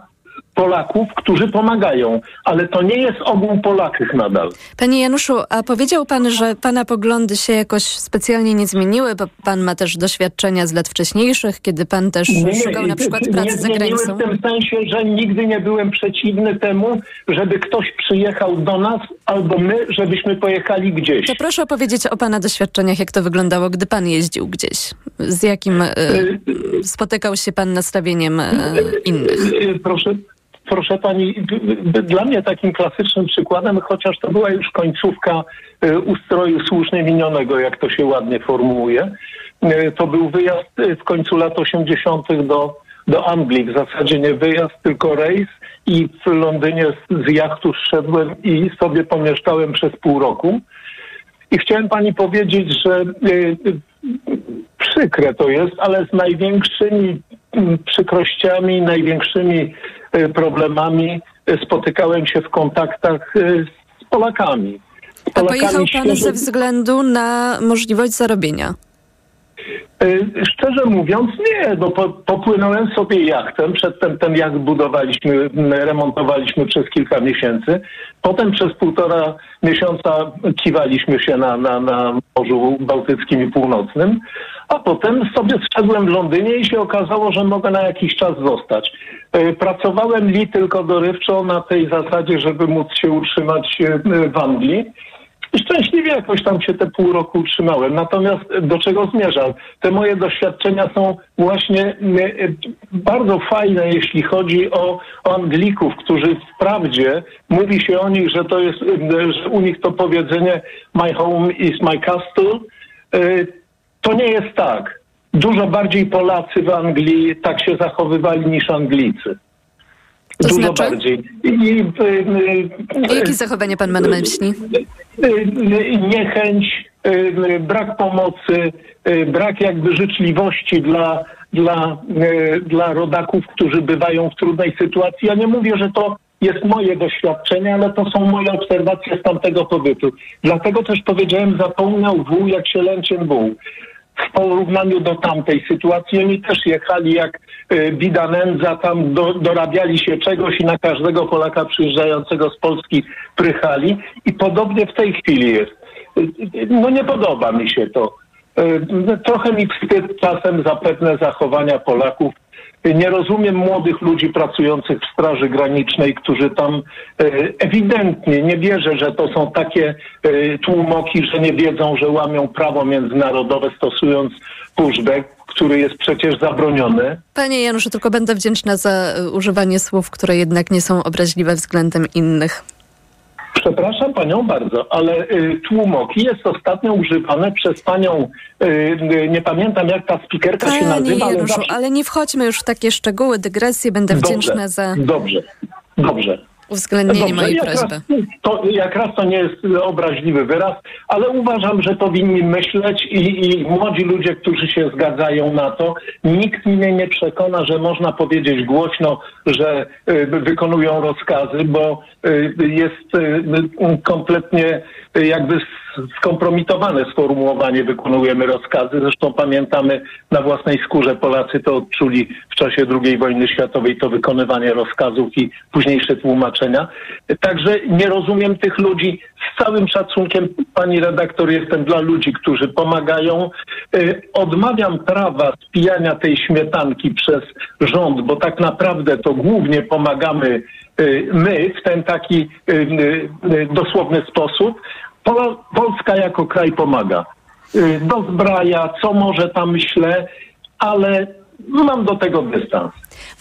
Speaker 17: Polaków, którzy pomagają, ale to nie jest ogół Polaków nadal.
Speaker 9: Panie Januszu, a powiedział pan, że pana poglądy się jakoś specjalnie nie zmieniły, bo pan ma też doświadczenia z lat wcześniejszych, kiedy pan też nie, szukał na przykład pracy nie za granicą.
Speaker 17: w tym sensie, że nigdy nie byłem przeciwny temu, żeby ktoś przyjechał do nas albo my, żebyśmy pojechali gdzieś.
Speaker 9: To proszę opowiedzieć o pana doświadczeniach, jak to wyglądało, gdy pan jeździł gdzieś. Z jakim y, spotykał się pan nastawieniem y, innych?
Speaker 17: Proszę, proszę pani, dla mnie takim klasycznym przykładem, chociaż to była już końcówka e, ustroju słusznie minionego, jak to się ładnie formułuje, e, to był wyjazd e, w końcu lat 80. do, do Anglii. W zasadzie nie wyjazd, tylko rejs i w Londynie z, jachtu szedłem i sobie pomieszkałem przez pół roku. I chciałem pani powiedzieć, że przykre to jest, ale z największymi przykrościami, największymi problemami e, spotykałem się w kontaktach e, z Polakami.
Speaker 9: Z Polakami A pojechał pan ze względu na możliwość zarobienia?
Speaker 17: Szczerze mówiąc nie, bo po, popłynąłem sobie jachtem, przedtem ten jacht budowaliśmy, remontowaliśmy przez kilka miesięcy, potem przez półtora miesiąca kiwaliśmy się na, na, na Morzu Bałtyckim i Północnym, a potem sobie zszedłem w Londynie i się okazało, że mogę na jakiś czas zostać. E, pracowałem li tylko dorywczo na tej zasadzie, żeby móc się utrzymać e, w Anglii. I szczęśliwie jakoś tam się te pół roku utrzymałem. Natomiast do czego zmierzam? Te moje doświadczenia są właśnie e, bardzo fajne, jeśli chodzi o, o Anglików, którzy wprawdzie mówi się o nich, że to jest, że u nich to powiedzenie my home is my castle. To nie jest tak dużo bardziej Polacy w Anglii tak się zachowywali niż Anglicy.
Speaker 9: To
Speaker 17: dużo
Speaker 9: znaczy?
Speaker 17: bardziej. I, i,
Speaker 9: Jakie zachowanie pan ma na myśli?
Speaker 17: Niechęć, brak pomocy, brak jakby życzliwości dla, dla, dla rodaków, którzy bywają w trudnej sytuacji. Ja nie mówię, że to jest moje doświadczenie, ale to są moje obserwacje z tamtego pobytu. Dlatego też powiedziałem, zapomniał wół, jak się lęciem wół w porównaniu do tamtej sytuacji. Oni też jechali jak y, bida nędza, tam do, dorabiali się czegoś i na każdego Polaka przyjeżdżającego z Polski prychali. I podobnie w tej chwili jest. No nie podoba mi się to. Y, trochę mi wstyd czasem za pewne zachowania Polaków nie rozumiem młodych ludzi pracujących w Straży Granicznej, którzy tam e, ewidentnie nie wierzę, że to są takie e, tłumoki, że nie wiedzą, że łamią prawo międzynarodowe stosując pushback, który jest przecież zabroniony.
Speaker 9: Panie Januszu, tylko będę wdzięczna za e, używanie słów, które jednak nie są obraźliwe względem innych.
Speaker 17: Przepraszam panią bardzo, ale y, tłumoki jest ostatnio używane przez panią, y, y, nie pamiętam jak ta spikerka się nazywa.
Speaker 9: Ale, zawsze... ale nie wchodźmy już w takie szczegóły, dygresje, będę
Speaker 17: dobrze,
Speaker 9: wdzięczna za...
Speaker 17: Dobrze, dobrze
Speaker 9: uwzględnienie Dobrze, mojej
Speaker 17: jak
Speaker 9: prośby.
Speaker 17: Raz, to, jak raz to nie jest obraźliwy wyraz, ale uważam, że powinni myśleć i, i młodzi ludzie, którzy się zgadzają na to, nikt mnie nie przekona, że można powiedzieć głośno, że y, wykonują rozkazy, bo jest y, kompletnie jakby skompromitowane sformułowanie wykonujemy rozkazy. Zresztą pamiętamy na własnej skórze Polacy to odczuli w czasie II wojny światowej to wykonywanie rozkazów i późniejsze tłumaczenia. Także nie rozumiem tych ludzi. Z całym szacunkiem, pani redaktor, jestem dla ludzi, którzy pomagają. Y, odmawiam prawa spijania tej śmietanki przez rząd, bo tak naprawdę to głównie pomagamy y, my w ten taki y, dosłowny sposób. Polska jako kraj pomaga. Dozbraja, co może tam myślę, ale mam do tego dystans.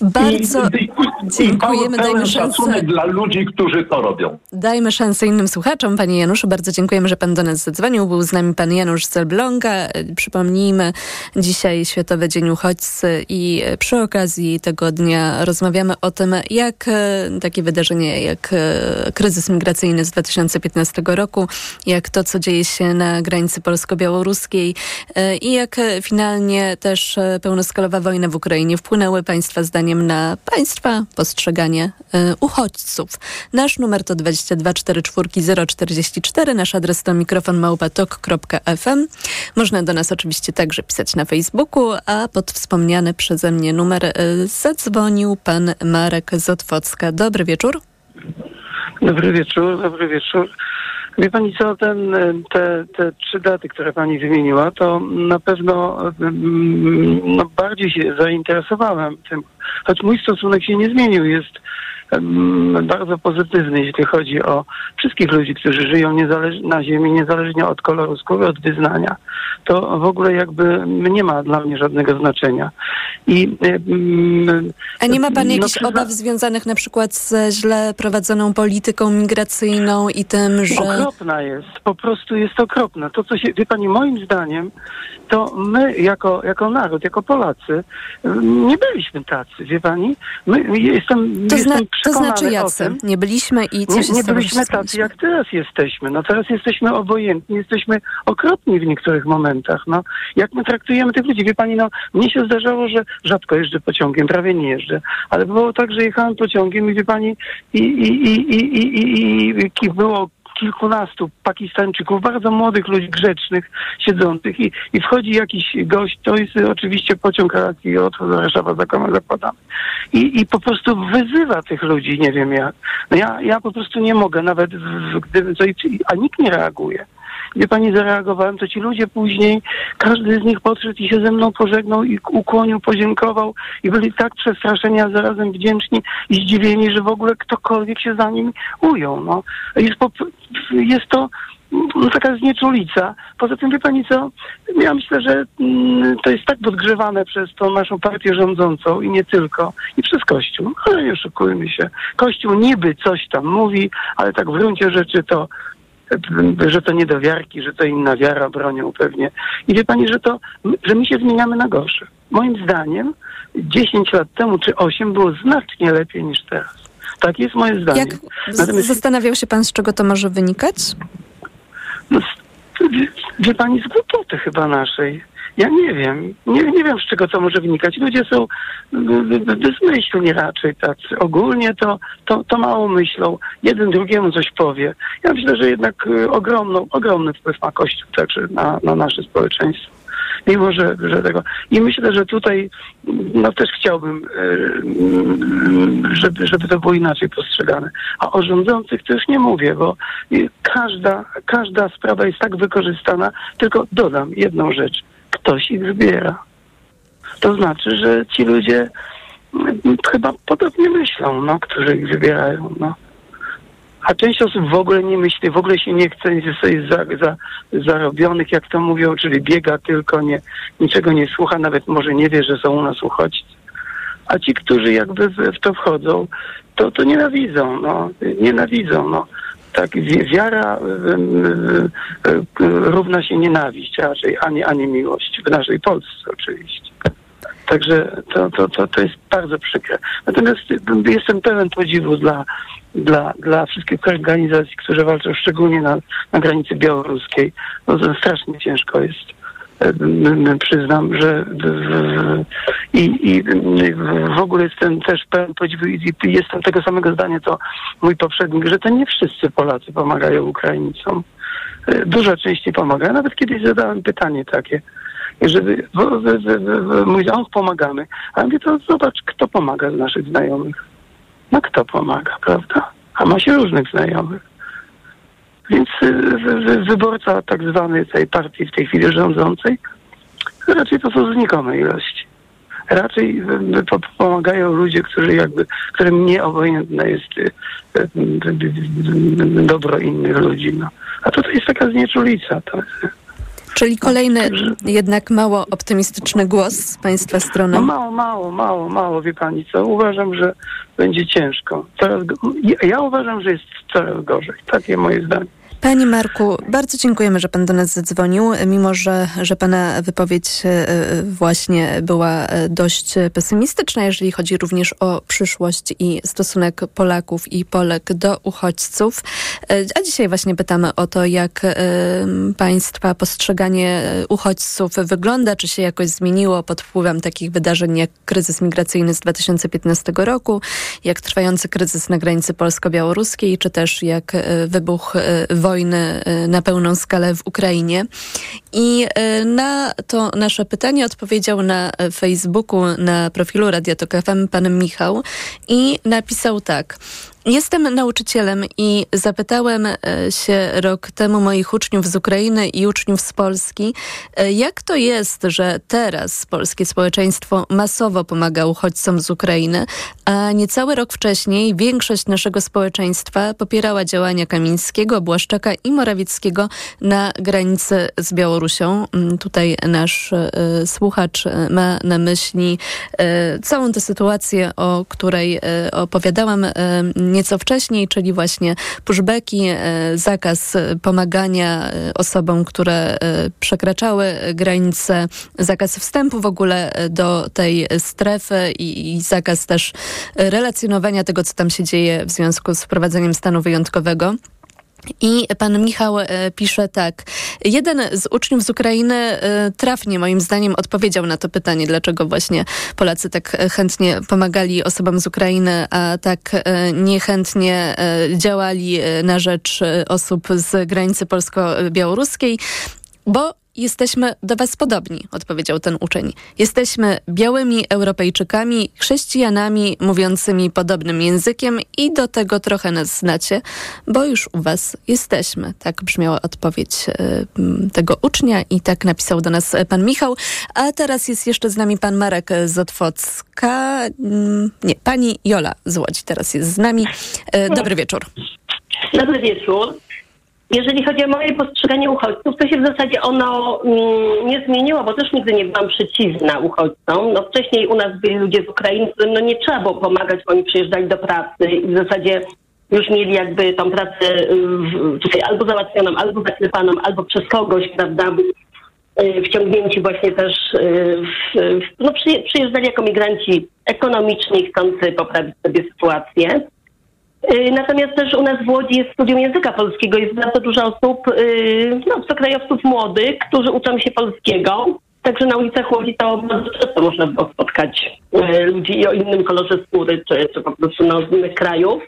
Speaker 9: Bardzo I, dziękujemy.
Speaker 17: Dajmy szacunek dla ludzi, którzy to robią.
Speaker 9: Dajmy szansę innym słuchaczom. Panie Januszu, bardzo dziękujemy, że pan do nas zadzwonił. Był z nami pan Janusz Zelbląga. Przypomnijmy, dzisiaj Światowy Dzień Uchodźcy i przy okazji tego dnia rozmawiamy o tym, jak e, takie wydarzenie, jak e, kryzys migracyjny z 2015 roku, jak to, co dzieje się na granicy polsko-białoruskiej e, i jak finalnie też pełnoskalowa wojna w Ukrainie wpłynęły państwa zdaniem na państwa postrzeganie y, uchodźców. Nasz numer to 22 044, nasz adres to mikrofon małpatok.fm. Można do nas oczywiście także pisać na Facebooku, a pod wspomniany przeze mnie numer y, zadzwonił pan Marek Zotwocka. Dobry wieczór.
Speaker 18: Dobry wieczór, dobry wieczór. Wie pani co, ten, te, te trzy daty, które pani wymieniła, to na pewno mm, no, bardziej się zainteresowałem tym, choć mój stosunek się nie zmienił. Jest bardzo pozytywny, jeśli chodzi o wszystkich ludzi, którzy żyją na Ziemi, niezależnie od koloru skóry, od wyznania. To w ogóle jakby nie ma dla mnie żadnego znaczenia.
Speaker 9: I, A nie ma pan no, jakichś obaw związanych na przykład ze źle prowadzoną polityką migracyjną i tym, że...
Speaker 18: Okropna jest, po prostu jest okropna. To, co się, wie pani, moim zdaniem, to my jako, jako naród, jako Polacy, nie byliśmy tacy, wie pani? My, jestem,
Speaker 9: to, jestem to znaczy jacy? Tym, nie byliśmy i co
Speaker 18: nie,
Speaker 9: się
Speaker 18: Nie byliśmy tacy, jak teraz jesteśmy. No teraz jesteśmy obojętni, jesteśmy okropni w niektórych momentach. No, jak my traktujemy tych ludzi? Wie pani, no, mnie się zdarzało, że rzadko jeżdżę pociągiem, prawie nie jeżdżę, ale było tak, że jechałem pociągiem i wie pani, i, i, i, i, i, i, i było kilkunastu Pakistańczyków, bardzo młodych ludzi, grzecznych, siedzących i, i wchodzi jakiś gość, to jest oczywiście pociąg relacji od Warszawa zakładamy, zakładamy. I, I po prostu wyzywa tych ludzi, nie wiem jak. No ja, ja po prostu nie mogę, nawet gdybym a nikt nie reaguje gdzie pani zareagowałem, to ci ludzie później, każdy z nich podszedł i się ze mną pożegnał i ukłonił, podziękował i byli tak przestraszeni, a zarazem wdzięczni i zdziwieni, że w ogóle ktokolwiek się za nim ujął. No. Jest, po, jest to no, taka znieczulica. Poza tym, wie pani co, ja myślę, że mm, to jest tak podgrzewane przez tą naszą partię rządzącą i nie tylko, i przez Kościół. Ale nie oszukujmy się. Kościół niby coś tam mówi, ale tak w gruncie rzeczy to że to niedowiarki, że to inna wiara bronią pewnie. I wie pani, że to, że my się zmieniamy na gorsze. Moim zdaniem 10 lat temu czy 8 było znacznie lepiej niż teraz. Tak jest moje zdanie.
Speaker 9: Jak Natomiast... Zastanawiał się pan, z czego to może wynikać?
Speaker 18: No, wie, wie pani, z głupoty chyba naszej. Ja nie wiem. Nie, nie wiem, z czego to może wynikać. Ludzie są bezmyślni raczej tacy. Ogólnie to, to, to mało myślą. Jeden drugiemu coś powie. Ja myślę, że jednak y, ogromną, ogromny wpływ ma Kościół także na, na nasze społeczeństwo mimo że, że tego. I myślę, że tutaj no też chciałbym, y, żeby, żeby to było inaczej postrzegane. A o rządzących to już nie mówię, bo każda, każda sprawa jest tak wykorzystana. Tylko dodam jedną rzecz ktoś ich zbiera. To znaczy, że ci ludzie mm, chyba podobnie myślą, no, którzy ich wybierają. No. A część osób w ogóle nie myśli, w ogóle się nie chce, jest sobie za, za, zarobionych, jak to mówią, czyli biega tylko, nie, niczego nie słucha, nawet może nie wie, że są u nas uchodźcy. A ci, którzy jakby w, w to wchodzą, to, to nienawidzą, no, nienawidzą, no tak, wiara równa się nienawiść raczej, a nie, a nie miłość. W naszej Polsce oczywiście. Także to, to, to, to jest bardzo przykre. Natomiast jestem pełen podziwu dla, dla, dla wszystkich organizacji, które walczą szczególnie na, na granicy białoruskiej. No strasznie ciężko jest przyznam, że i, i w ogóle jestem też pełen podziwu i jestem tego samego zdania, co mój poprzednik, że to nie wszyscy Polacy pomagają Ukraińcom. y, dużo częściej pomaga. Ja nawet kiedyś zadałem pytanie takie, żeby, bo, w, w, w, mówi, o, pomagamy. A ja mówię, to zobacz, kto pomaga z naszych znajomych. No kto pomaga, prawda? A ma się różnych znajomych. Więc y, wy- wy- wyborca tak zwany tej partii w tej chwili rządzącej raczej to są znikome ilości. Raczej y, y, po- pomagają ludzie, którzy jakby, którym nieobojętne jest dobro innych ludzi. No. A tutaj jest taka znieczulica. To,
Speaker 9: Czyli kolejny jednak mało optymistyczny głos z Państwa strony.
Speaker 18: no mało, mało, mało, mało, wie pani co? Uważam, że będzie ciężko. Coraz, ja uważam, że jest coraz gorzej. Takie moje zdanie.
Speaker 9: Panie Marku, bardzo dziękujemy, że Pan do nas zadzwonił, mimo że, że Pana wypowiedź e, e, właśnie była e, dość pesymistyczna, jeżeli chodzi również o przyszłość i stosunek Polaków i Polek do uchodźców. A dzisiaj właśnie pytamy o to, jak Państwa postrzeganie uchodźców wygląda, czy się jakoś zmieniło pod wpływem takich wydarzeń jak kryzys migracyjny z 2015 roku, jak trwający kryzys na granicy polsko-białoruskiej, czy też jak wybuch e, wojny e, na pełną skalę w Ukrainie. I e, na to nasze pytanie odpowiedział na e, Facebooku, na profilu Radia Tok FM pan Michał i napisał tak. Jestem nauczycielem i zapytałem e, się rok temu moich uczniów z Ukrainy i uczniów z Polski, jak to jest, że teraz polskie społeczeństwo masowo pomaga uchodźcom z Ukrainy, a niecały rok wcześniej większość naszego społeczeństwa popierała działania Kamińskiego, Błaszczaka i Morawieckiego na granicy z Białorusią. Mm, Tutaj nasz e, słuchacz e, ma na myśli e, całą tę sytuację, o której opowiadałam nieco wcześniej, czyli właśnie pushbacki, zakaz pomagania osobom, które przekraczały granice, zakaz wstępu w ogóle do tej strefy i, i zakaz też relacjonowania tego, co tam się dzieje w związku z wprowadzeniem stanu wyjątkowego. I pan Michał e, pisze tak. Jeden z uczniów z Ukrainy e, trafnie moim zdaniem odpowiedział na to pytanie, dlaczego właśnie Polacy tak e, chętnie pomagali osobom z Ukrainy, a tak niechętnie działali na rzecz osób z granicy polsko-białoruskiej. Bo jesteśmy do was podobni, odpowiedział ten uczeń. Jesteśmy białymi Europejczykami, chrześcijanami mówiącymi podobnym językiem i do tego trochę nas znacie, bo już u was jesteśmy. Tak brzmiała odpowiedź e, tego ucznia i tak napisał do nas e, pan Michał. A teraz jest jeszcze z nami pan Marek z Otwocka. Mm, Nie, pani Jola z Łodzi teraz jest z nami. E, Dobry wieczór.
Speaker 19: Dobry wieczór. Jeżeli chodzi o moje postrzeganie uchodźców, to się w zasadzie ono mm, nie zmieniło, bo też nigdy nie byłam przeciwna uchodźcom. No wcześniej u nas byli ludzie z Ukrainy, no nie trzeba było pomagać, bo oni przyjeżdżali do pracy i w zasadzie już mieli jakby tą pracę tutaj albo załatwioną, albo zaklepaną, albo przez kogoś, prawda, y, wciągnięci właśnie też y, w, no przyje- przyjeżdżali jako migranci ekonomiczni, chcący poprawić sobie sytuację. Y, Natomiast też u nas w Łodzi jest studium języka polskiego. Jest bardzo dużo osób, y, no, obcokrajowców młodych, którzy uczą się polskiego. Także na ulicach Łodzi to bardzo często można było spotkać y, ludzi o innym kolorze skóry, czy, czy po prostu no, z innych krajów.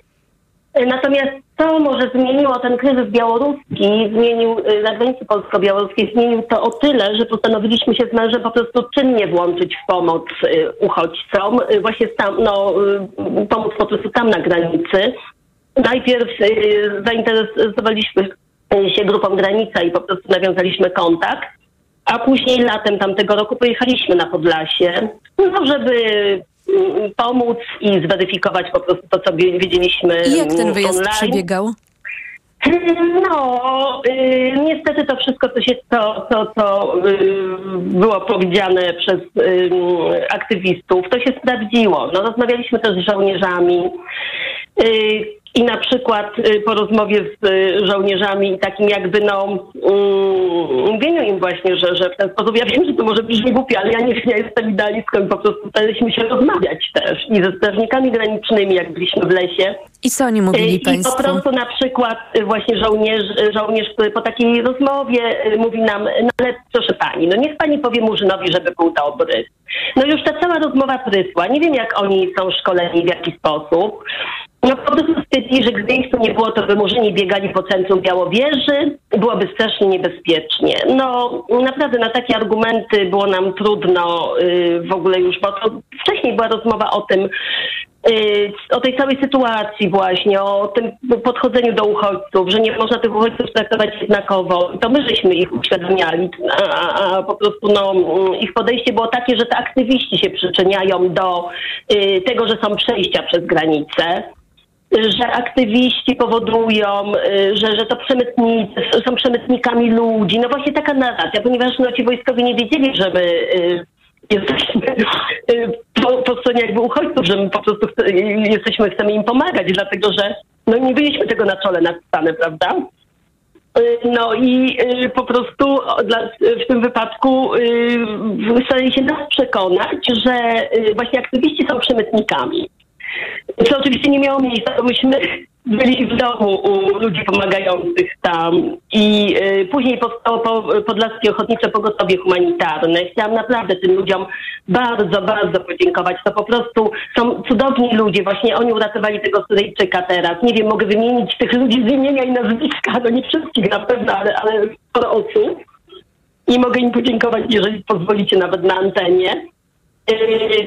Speaker 19: Y, Natomiast co może zmieniło ten kryzys białoruski, zmienił y, na granicy polsko-białoruskiej, zmienił to o tyle, że postanowiliśmy się z mężem po prostu czynnie włączyć w pomoc y, uchodźcom, właśnie tam, no, pomóc po prostu tam na granicy. Najpierw zainteresowaliśmy się grupą Granica i po prostu nawiązaliśmy kontakt, a później latem tamtego roku pojechaliśmy na Podlasie, no, żeby pomóc i zweryfikować po prostu to, co wie- wiedzieliśmy
Speaker 9: I jak ten
Speaker 19: mm,
Speaker 9: wyjazd
Speaker 19: online.
Speaker 9: przebiegał?
Speaker 19: No, y, niestety to wszystko, co się, to, to, to y, było powiedziane przez y, aktywistów, to się sprawdziło. No, rozmawialiśmy też z żołnierzami. Y, i na przykład y, po rozmowie z y, żołnierzami i takim jakby no mm, mówieniu im właśnie, że, że w ten sposób, ja wiem, że to może brzmi głupie, ale ja nie ja jestem idealistką i po prostu staraliśmy się rozmawiać też i ze strażnikami granicznymi, jak byliśmy w lesie.
Speaker 9: I co oni mówili
Speaker 19: I
Speaker 9: państwu?
Speaker 19: po prostu na przykład y, właśnie żołnierz, y, żołnierz, który po takiej rozmowie y, mówi nam, no ale proszę pani, no niech pani powie Murzynowi, żeby był dobry. No już ta cała rozmowa prysła. Nie wiem, jak oni są szkoleni, w jaki sposób. No po prostu stwierdzili, że gdyby ich tu nie było, to by murzyni biegali po centrum Białowieży, byłoby strasznie niebezpiecznie. No naprawdę na takie argumenty było nam trudno y, w ogóle już, bo to wcześniej była rozmowa o tym, y, o tej całej sytuacji właśnie, o tym podchodzeniu do uchodźców, że nie można tych uchodźców traktować jednakowo. To my żeśmy ich uświadamiali, a, a, po prostu no, ich podejście było takie, że to aktywiści się przyczyniają do y, tego, że są przejścia przez granicę że aktywiści powodują, y, że, że to przemytnicy są przemytnikami ludzi. No właśnie taka narracja, ponieważ no, ci wojskowi nie wiedzieli, że my y, jesteśmy y, po, po stronie jakby uchodźców, że my po prostu chce, jesteśmy, chcemy im pomagać, dlatego że no nie byliśmy tego na czole napisane, prawda? No i po prostu w tym wypadku starali się nas przekonać, że właśnie aktywiści są przemytnikami. Co oczywiście nie miało miejsca, bo myśmy byli w domu u ludzi pomagających tam i y, później powstało po, Podlaskie Ochotnicze Pogotowie Humanitarne. Chciałam naprawdę tym ludziom bardzo, bardzo podziękować. To po prostu są cudowni ludzie. Właśnie oni uratowali tego Syryjczyka teraz. Nie wiem, mogę wymienić tych ludzi z imienia i nazwiska, no nie wszystkich na pewno, ale, ale sporo osób. I mogę im podziękować, jeżeli pozwolicie nawet na antenie.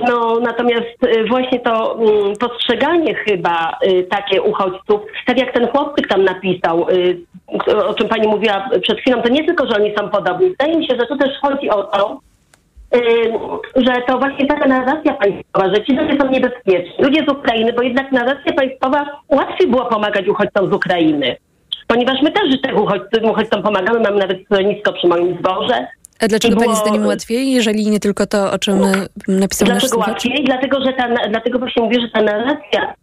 Speaker 19: No, natomiast yy, właśnie to mm, postrzeganie chyba yy, takie uchodźców, tak jak ten chłopczyk tam napisał, o czym pani mówiła przed chwilą, to nie tylko, że oni są podobni. Wydaje mi się, że tu też chodzi o to, że to właśnie taka narracja państwowa, że ci ludzie są niebezpieczni. Ludzie z Ukrainy, bo jednak narracja państwowa łatwiej było pomagać uchodźcom z Ukrainy. Ponieważ my też tych uchodźcom, uchodźcom pomagamy, mamy nawet schronisko przy moim zborze,
Speaker 9: a dlaczego było... Pani zdaniem łatwiej, jeżeli nie tylko to, o czym napisał
Speaker 19: dlaczego
Speaker 9: nasz
Speaker 19: Dlaczego łatwiej? Dlatego, że ta, dlatego właśnie mówię, że ta narracja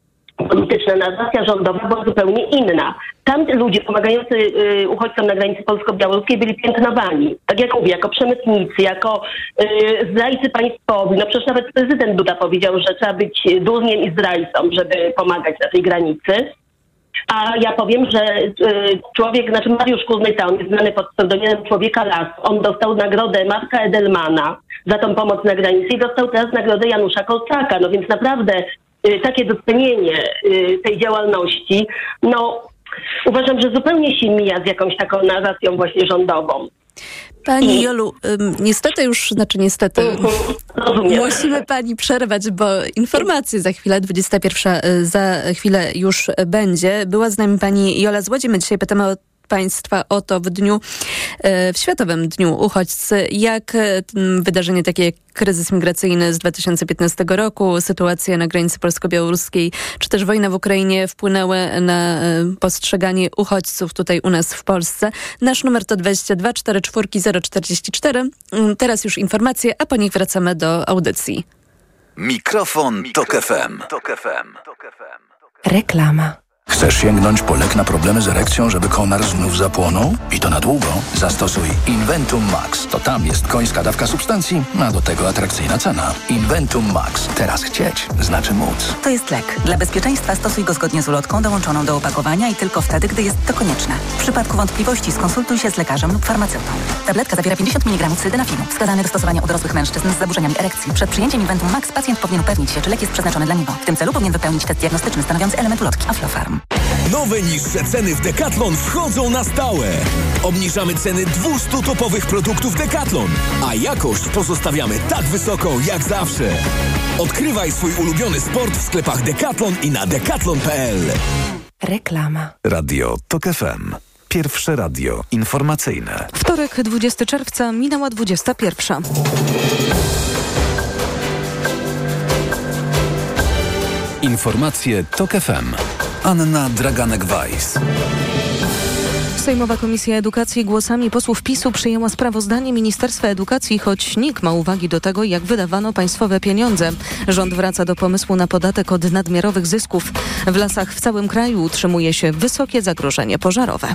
Speaker 19: polityczna, narracja rządowa była zupełnie inna. Tam ludzie pomagający y, uchodźcom na granicy polsko-białoruskiej byli piętnowani. Tak jak mówię, jako przemytnicy, jako y, zdrajcy państwowi. No przecież nawet prezydent Duda powiedział, że trzeba być durniem i zdrajcą, żeby pomagać na tej granicy. A ja powiem, że y, człowiek, znaczy Mariusz Kuznyca, on jest znany pod pseudonimem Człowieka Las. On dostał nagrodę Marka Edelmana za tą pomoc na granicy i dostał teraz nagrodę Janusza Kolczaka. No więc naprawdę y, takie docenienie y, tej działalności, no uważam, że zupełnie się mija z jakąś taką narracją właśnie rządową.
Speaker 9: Pani Jolu, niestety już, znaczy niestety, musimy pani przerwać, bo informacje za chwilę, 21 y, za chwilę już będzie. Była z nami pani Jola Złodziej. My dzisiaj pytamy o Państwa o to w dniu, e, w Światowym Dniu Uchodźcy. Jak e, wydarzenie takie jak kryzys migracyjny z 2015 roku, sytuacja na granicy polsko-białoruskiej, czy też wojna w Ukrainie wpłynęły na e, postrzeganie uchodźców tutaj u nas w Polsce. Nasz numer to 22 44 044. Teraz już informacje, a po nich wracamy do audycji.
Speaker 5: Mikrofon, Tok FM.
Speaker 9: Reklama.
Speaker 20: Chcesz sięgnąć po lek na problemy z erekcją, żeby konar znów zapłonął? I to na długo? Zastosuj Inventum Max. To tam jest końska dawka substancji, a do tego atrakcyjna cena. Inventum Max. Teraz chcieć znaczy móc.
Speaker 21: To jest lek. Dla bezpieczeństwa stosuj go zgodnie z ulotką dołączoną do opakowania i tylko wtedy, gdy jest to konieczne. W przypadku wątpliwości skonsultuj się z lekarzem lub farmaceutą. Tabletka zawiera 50 mg sildenafinu, wskazany do stosowania u dorosłych mężczyzn z zaburzeniami erekcji. Przed przyjęciem Inventum Max pacjent powinien upewnić się, czy lek jest przeznaczony dla niego. W tym celu powinien wypełnić test diagnostyczny stanowiący element ulotki Aflofarm.
Speaker 22: Nowe niższe ceny w Decathlon wchodzą na stałe. Obniżamy ceny 200 topowych produktów Decathlon, a jakość pozostawiamy tak wysoką jak zawsze. Odkrywaj swój ulubiony sport w sklepach Decathlon i na decathlon.pl.
Speaker 9: Reklama.
Speaker 15: Radio TOK FM. Pierwsze radio informacyjne.
Speaker 1: Wtorek, 20 czerwca, minęła 21.
Speaker 15: Informacje TOK FM. Anna Draganek-Weiss.
Speaker 1: Sejmowa Komisja Edukacji głosami posłów PiSu przyjęła sprawozdanie Ministerstwa Edukacji, choć nikt ma uwagi do tego, jak wydawano państwowe pieniądze. Rząd wraca do pomysłu na podatek od nadmiarowych zysków. W lasach w całym kraju utrzymuje się wysokie zagrożenie pożarowe.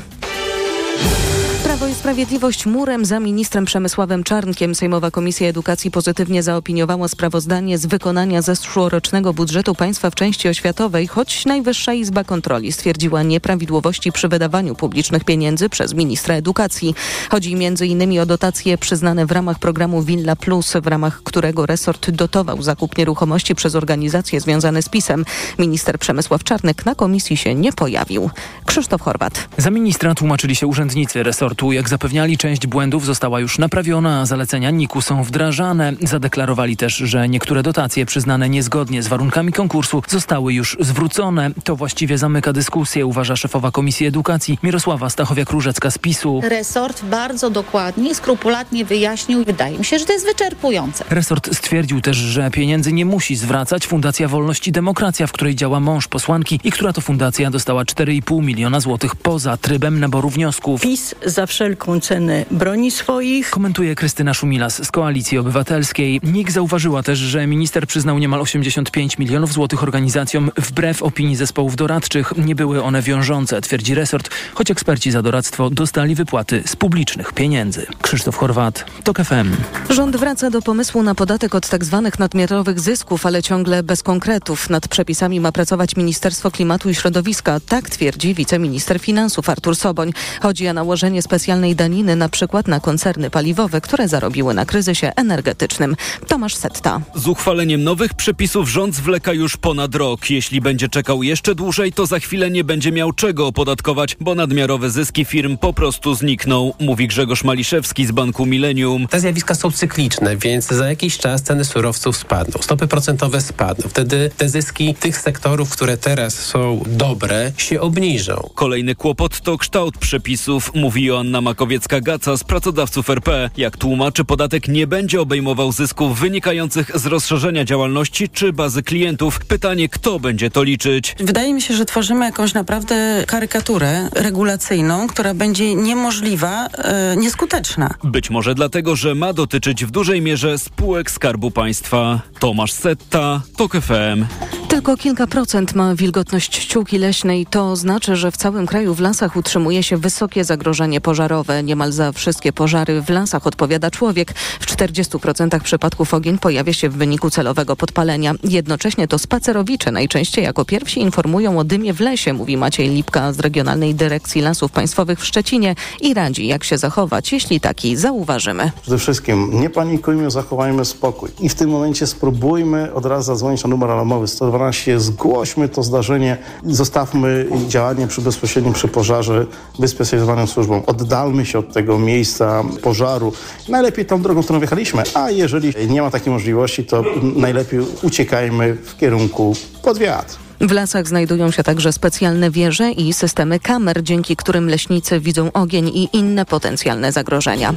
Speaker 1: Prawo i Sprawiedliwość murem za ministrem Przemysławem Czarnkiem. Sejmowa Komisja Edukacji pozytywnie zaopiniowała sprawozdanie z wykonania zeszłorocznego budżetu państwa w części oświatowej, choć Najwyższa Izba Kontroli stwierdziła nieprawidłowości przy wydawaniu publicznych pieniędzy przez ministra edukacji. Chodzi m.in. o dotacje przyznane w ramach programu Villa Plus, w ramach którego resort dotował zakup nieruchomości przez organizacje związane z PiSem. Minister Przemysław Czarnek na komisji się nie pojawił. Krzysztof Chorwat.
Speaker 23: Za ministra tłumaczyli się urzędnicy resortu. Jak zapewniali, część błędów została już naprawiona, a zalecenia NIK-u są wdrażane. Zadeklarowali też, że niektóre dotacje przyznane niezgodnie z warunkami konkursu zostały już zwrócone. To właściwie zamyka dyskusję, uważa szefowa Komisji Edukacji Mirosława Stachowiak-Różecka z PiSu.
Speaker 24: Resort bardzo dokładnie, skrupulatnie wyjaśnił. Wydaje mi się, że to jest wyczerpujące.
Speaker 23: Resort stwierdził też, że pieniędzy nie musi zwracać Fundacja Wolność i Demokracja, w której działa mąż posłanki i która to fundacja dostała 4,5 miliona złotych poza trybem naboru wniosków.
Speaker 25: PiS za wszelką cenę broni swoich.
Speaker 23: Komentuje Krystyna Szumilas z Koalicji Obywatelskiej. NIK zauważyła też, że minister przyznał niemal 85 milionów złotych organizacjom wbrew opinii zespołów doradczych. Nie były one wiążące, twierdzi resort, choć eksperci za doradztwo dostali wypłaty z publicznych pieniędzy. Krzysztof Chorwat, TOK FM.
Speaker 1: Rząd wraca do pomysłu na podatek od tzw. Tak nadmiarowych zysków, ale ciągle bez konkretów. Nad przepisami ma pracować Ministerstwo Klimatu i Środowiska. Tak twierdzi wiceminister finansów Artur Soboń. Chodzi o nałożenie specjalnej daniny na przykład na koncerny paliwowe, które zarobiły na kryzysie energetycznym. Tomasz Setta.
Speaker 26: Z uchwaleniem nowych przepisów rząd zwleka już ponad rok. Jeśli będzie czekał jeszcze dłużej, to za chwilę nie będzie miał czego opodatkować, bo nadmiarowe zyski firm po prostu znikną, mówi Grzegorz Maliszewski z Banku Millennium.
Speaker 27: Te zjawiska są cykliczne, więc za jakiś czas ceny surowców spadną, stopy procentowe spadną. Wtedy te zyski tych sektorów, które teraz są dobre, się obniżą.
Speaker 26: Kolejny kłopot to kształt przepisów, mówi Joanna Makowiecka-Gaca z pracodawców RP. Jak tłumaczy, podatek nie będzie obejmował zysków wynikających z rozszerzenia działalności czy bazy klientów. Pytanie, kto będzie to liczyć?
Speaker 25: Wydaje mi się, że tworzymy jakąś naprawdę karykaturę regulacyjną, która będzie niemożliwa, e, nieskuteczna.
Speaker 26: Być może dlatego, że ma dotyczyć w dużej mierze spółek Skarbu Państwa. Tomasz Setta, TOK FM.
Speaker 1: Tylko kilka procent ma wilgotność ściółki leśnej. To znaczy, że w całym kraju w lasach utrzymuje się wysokie zagrożenie pożarowe. Niemal za wszystkie pożary w lasach odpowiada człowiek. W 40% przypadków ogień pojawia się w wyniku celowego podpalenia. Jednocześnie to spacerowicze najczęściej jako pierwsi informują o dymie w lesie, mówi Maciej Lipka z Regionalnej Dyrekcji Lasów Państwowych w Szczecinie i radzi, jak się zachować, jeśli taki zauważymy.
Speaker 4: Przede wszystkim nie panikujmy, zachowajmy spokój. I w tym momencie spróbujmy od razu zadzwonić na numer alarmowy 112, zgłośmy to zdarzenie, zostawmy działanie przy bezpośrednim przy pożarze wyspecjalizowanym służbom. Oddalmy się od tego miejsca pożaru. Najlepiej tą drogą, którą wjechaliśmy, a jeżeli nie ma takiej możliwości, to najlepiej uciekajmy w kierunku pod wiatr.
Speaker 1: W lasach znajdują się także specjalne wieże i systemy kamer, dzięki którym leśnicy widzą ogień i inne potencjalne zagrożenia.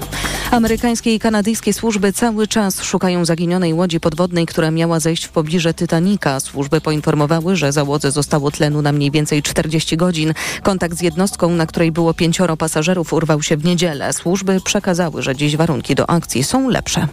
Speaker 1: Amerykańskie i kanadyjskie służby cały czas szukają zaginionej łodzi podwodnej, która miała zejść w pobliże Titanica. Służby poinformowały, że załodze zostało tlenu na mniej więcej 40 godzin. Kontakt z jednostką, na której było pięcioro pasażerów, urwał się w niedzielę. Służby przekazały, że dziś warunki do akcji są lepsze.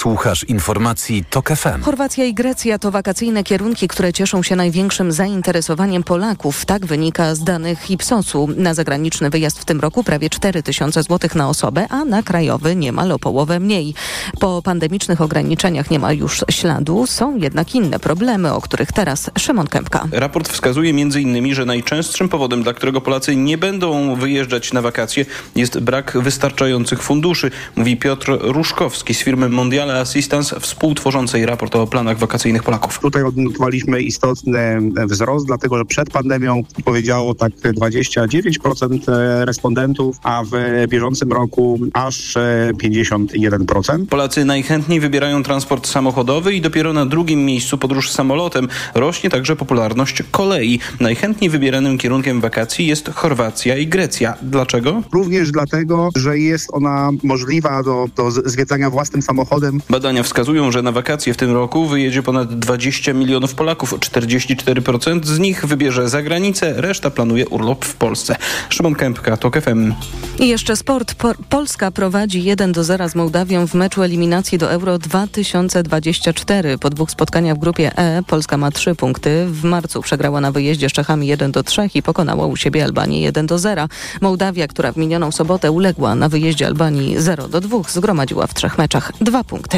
Speaker 5: Słuchasz informacji TOK FM.
Speaker 1: Chorwacja i Grecja to wakacyjne kierunki, które cieszą się największym zainteresowaniem Polaków. Tak wynika z danych Ipsosu. Na zagraniczny wyjazd w tym roku prawie 4 tysiące złotych na osobę, a na krajowy niemal o połowę mniej. Po pandemicznych ograniczeniach nie ma już śladu. Są jednak inne problemy, o których teraz Szymon Kępka.
Speaker 28: Raport wskazuje m.in., że najczęstszym powodem, dla którego Polacy nie będą wyjeżdżać na wakacje jest brak wystarczających funduszy, mówi Piotr Ruszkowski z firmy Mondial Assistance, współtworzącej raport o planach wakacyjnych Polaków.
Speaker 29: Tutaj odnotowaliśmy istotny wzrost, dlatego że przed pandemią powiedziało tak 29% respondentów, a w bieżącym roku aż 51%.
Speaker 28: Polacy najchętniej wybierają transport samochodowy i dopiero na drugim miejscu podróż samolotem. Rośnie także popularność kolei. Najchętniej wybieranym kierunkiem wakacji jest Chorwacja i Grecja. Dlaczego?
Speaker 29: Również dlatego, że jest ona możliwa do, do zwiedzania własnym samochodem
Speaker 28: Badania wskazują, że na wakacje w tym roku wyjedzie ponad 20 milionów Polaków. 44% z nich wybierze za granicę, reszta planuje urlop w Polsce. Szymon Kępka, TOK FM.
Speaker 1: I jeszcze sport. Po Polska prowadzi 1 do 0 z Mołdawią w meczu eliminacji do Euro 2024. Po dwóch spotkaniach w grupie E Polska ma trzy punkty. W marcu przegrała na wyjeździe z Czechami 1 do 3 i pokonała u siebie Albanię 1 do 0. Mołdawia, która w minioną sobotę uległa na wyjeździe Albanii 0 do 2, zgromadziła w trzech meczach dwa punkty.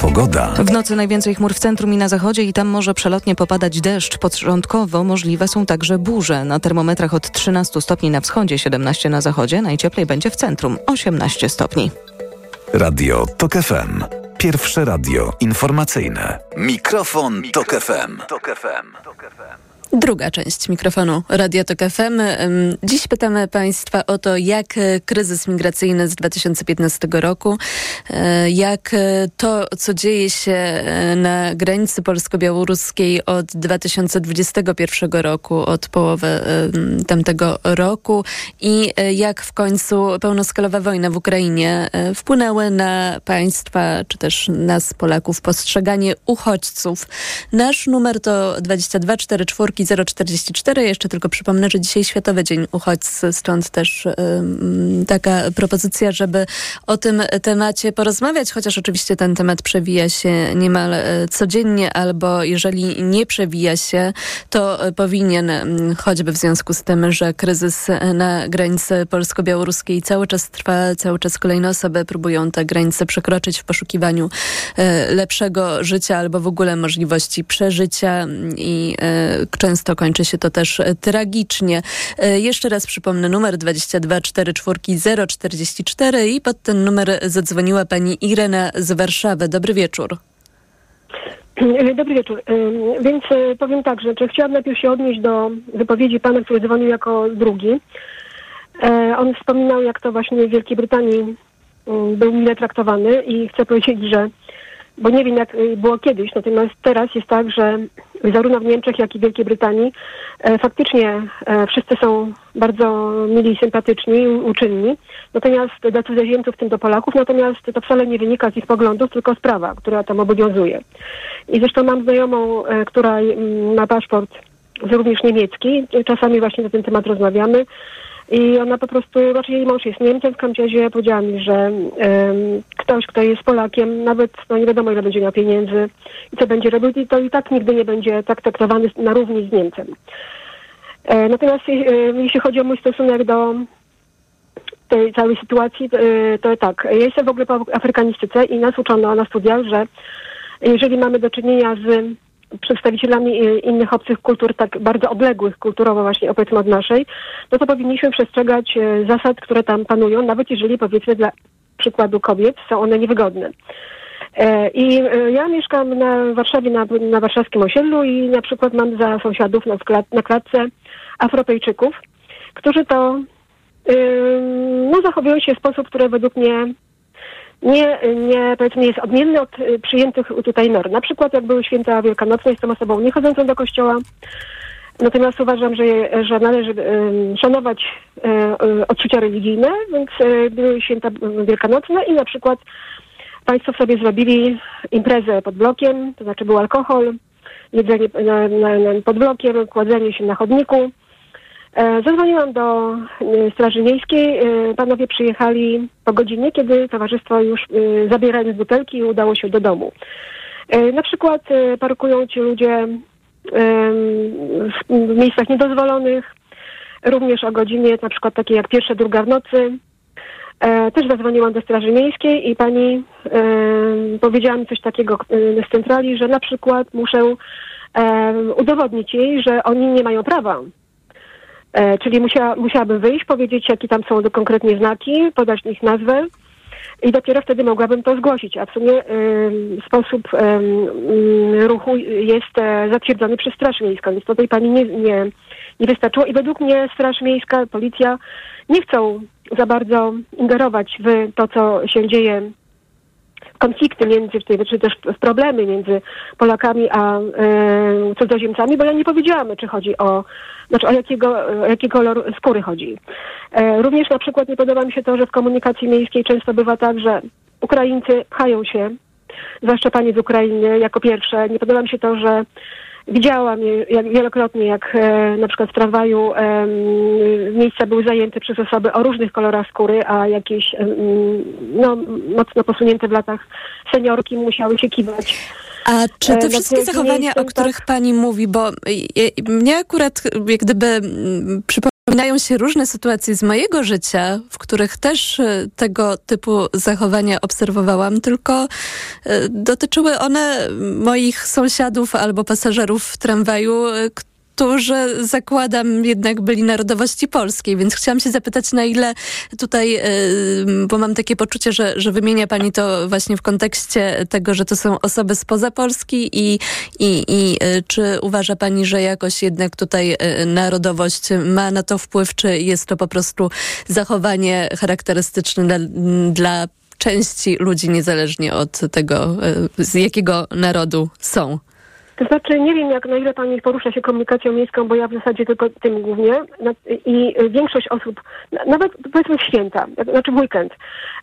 Speaker 5: Pogoda.
Speaker 1: W nocy najwięcej chmur w centrum i na zachodzie i tam może przelotnie popadać deszcz. Początkowo możliwe są także burze. Na termometrach od 13 stopni na wschodzie, 17 na zachodzie. Najcieplej będzie w centrum, 18 stopni.
Speaker 5: Radio TOK FM. Pierwsze radio informacyjne. Mikrofon, Mikrofon Tok FM. Tok FM.
Speaker 9: Druga część mikrofonu Radio Tok FM. Dziś pytamy Państwa o to, jak e, kryzys migracyjny z 2015 roku, e, jak e, to, co dzieje się na granicy polsko-białoruskiej od 2021 roku, od połowy tamtego roku i jak w końcu pełnoskalowa wojna w Ukrainie wpłynęły na Państwa, czy też nas, Polaków, postrzeganie uchodźców. Nasz numer to 2244 044. Jeszcze tylko przypomnę, że dzisiaj Światowy Dzień Uchodźcy, stąd też taka propozycja, żeby o tym temacie porozmawiać, chociaż oczywiście ten temat przewija się niemal e, codziennie, albo jeżeli nie przewija się, to powinien, choćby w związku z tym, że kryzys na granicy polsko-białoruskiej cały czas trwa, cały czas kolejne osoby próbują te granice przekroczyć w poszukiwaniu e, lepszego życia albo w ogóle możliwości przeżycia i często kończy się to też e, tragicznie. E, jeszcze raz przypomnę numer 2244044 i pod ten numer zadzwoniła pani Irena z Warszawy. Dobry wieczór.
Speaker 30: E, dobry wieczór. Więc powiem tak, że chciałam najpierw się odnieść do wypowiedzi pana, który dzwonił jako drugi. On wspominał, jak to właśnie w Wielkiej Brytanii mm, był mile traktowany i chcę powiedzieć, że bo nie wiem jak y, było kiedyś, natomiast teraz jest tak, że zarówno w Niemczech, jak i w Wielkiej Brytanii e, faktycznie e, wszyscy są bardzo mili sympatyczni uczynni, natomiast dla cudzoziemców, w tym do Polaków, natomiast to wcale nie wynika z ich poglądów, tylko z prawa, która tam obowiązuje. I zresztą mam znajomą, e, która mm, ma paszport również niemiecki, czasami właśnie na ten temat rozmawiamy, i ona po prostu, znaczy jej mąż jest Niemcem, w każdym razie powiedziała mi, że um, ktoś, kto jest Polakiem, nawet no nie wiadomo ile będzie miał pieniędzy i co będzie robił, to i tak nigdy nie będzie tak traktowany na równi z Niemcem. E, natomiast e, jeśli chodzi o mój stosunek do tej całej sytuacji, to, e, to tak, ja jestem w ogóle po afrykanistyce i nas uczono na studiach, że jeżeli mamy do czynienia z przedstawicielami e, innych obcych kultur, tak bardzo odległych kulturowo właśnie opowiedzmy od naszej, no to powinniśmy przestrzegać e, zasad, które tam panują, nawet jeżeli powiedzmy dla przykładu kobiet są one niewygodne. E, I ja mieszkam na Warszawie, na, na warszawskim osiedlu i na przykład mam za sąsiadów na, na klatce Afropejczyków, którzy to no, zachowują się w sposób, który według mnie nie, nie, powiedzmy, jest odmienny od y, przyjętych tutaj norm. Na przykład jak były święta wielkanocne, jestem osobą nie chodzącą do kościoła, natomiast uważam, że, że należy y, szanować y, y, odczucia religijne, więc y, były święta wielkanocne i na przykład państwo sobie zrobili imprezę pod blokiem, to znaczy był alkohol, jedzenie na, na, na, pod blokiem, kładzenie się na chodniku, zadzwoniłam do e, Straży Miejskiej. E, panowie przyjechali po godzinie, kiedy towarzystwo już zabierając butelki udało się do domu. Na przykład parkują ci ludzie w miejscach niedozwolonych, również o godzinie na przykład takiej jak pierwsza, druga w nocy. Też zadzwoniłam do Straży Miejskiej i pani powiedziała mi coś takiego z centrali, że na przykład muszę udowodnić jej, że oni nie mają prawa E, czyli musiała, musiałabym wyjść, powiedzieć, jakie tam są konkretnie znaki, podać ich nazwę i dopiero wtedy mogłabym to zgłosić. A w sumie y, sposób y, ruchu jest e, zatwierdzony przez Straż Miejską, więc to tej pani nie, nie, nie wystarczyło. I według mnie Straż Miejska, policja nie chcą za bardzo ingerować w to, co się dzieje konflikty między, czy też problemy między Polakami a e, cudzoziemcami, bo ja nie powiedziałam, czy chodzi o, znaczy o jakiego, o jaki kolor skóry chodzi. E, również na przykład nie podoba mi się to, że w komunikacji miejskiej często bywa tak, że Ukraińcy pchają się, zwłaszcza panie z Ukrainy jako pierwsze. Nie podoba mi się to, że Widziałam jak, wielokrotnie, jak e, na przykład w tramwaju miejsca były zajęte przez osoby o różnych kolorach skóry, a jakieś no, mocno posunięte w latach seniorki musiały się kiwać.
Speaker 9: A czy te e, wszystkie zachowania, o których tak... pani mówi, bo mnie akurat jak gdyby przypomina Przypominają się różne sytuacje z mojego życia, w których też e, tego typu zachowania obserwowałam, tylko e, dotyczyły one moich sąsiadów albo pasażerów w tramwaju, e, którzy zakładam jednak byli narodowości polskiej, więc chciałam się zapytać, na ile tutaj, bo mam takie poczucie, że, że wymienia Pani to właśnie w kontekście tego, że to są osoby spoza Polski i, i, i czy uważa Pani, że jakoś jednak tutaj narodowość ma na to wpływ, czy jest to po prostu zachowanie charakterystyczne dla, dla części ludzi, niezależnie od tego, z jakiego narodu są?
Speaker 30: To znaczy, nie wiem, jak na ile Pani porusza się komunikacją miejską, bo ja w zasadzie tylko tym głównie. I większość osób, nawet powiedzmy w święta, znaczy w weekend,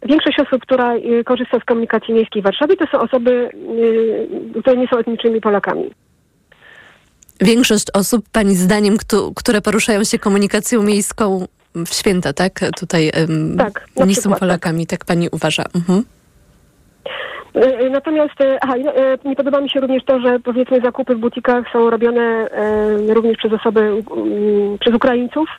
Speaker 30: większość osób, która y, korzysta z komunikacji miejskiej w Warszawie, to są osoby, y, które nie są etnicznymi Polakami.
Speaker 9: Większość osób, Pani zdaniem, które poruszają się komunikacją miejską w święta, tak? Tutaj um, tak, nie są tak. Polakami, tak. tak Pani uważa? Mhm.
Speaker 30: E, natomiast e, aha, e, nie podoba mi się również to, że powiedzmy zakupy w butikach są robione również przez osoby, przez Ukraińców.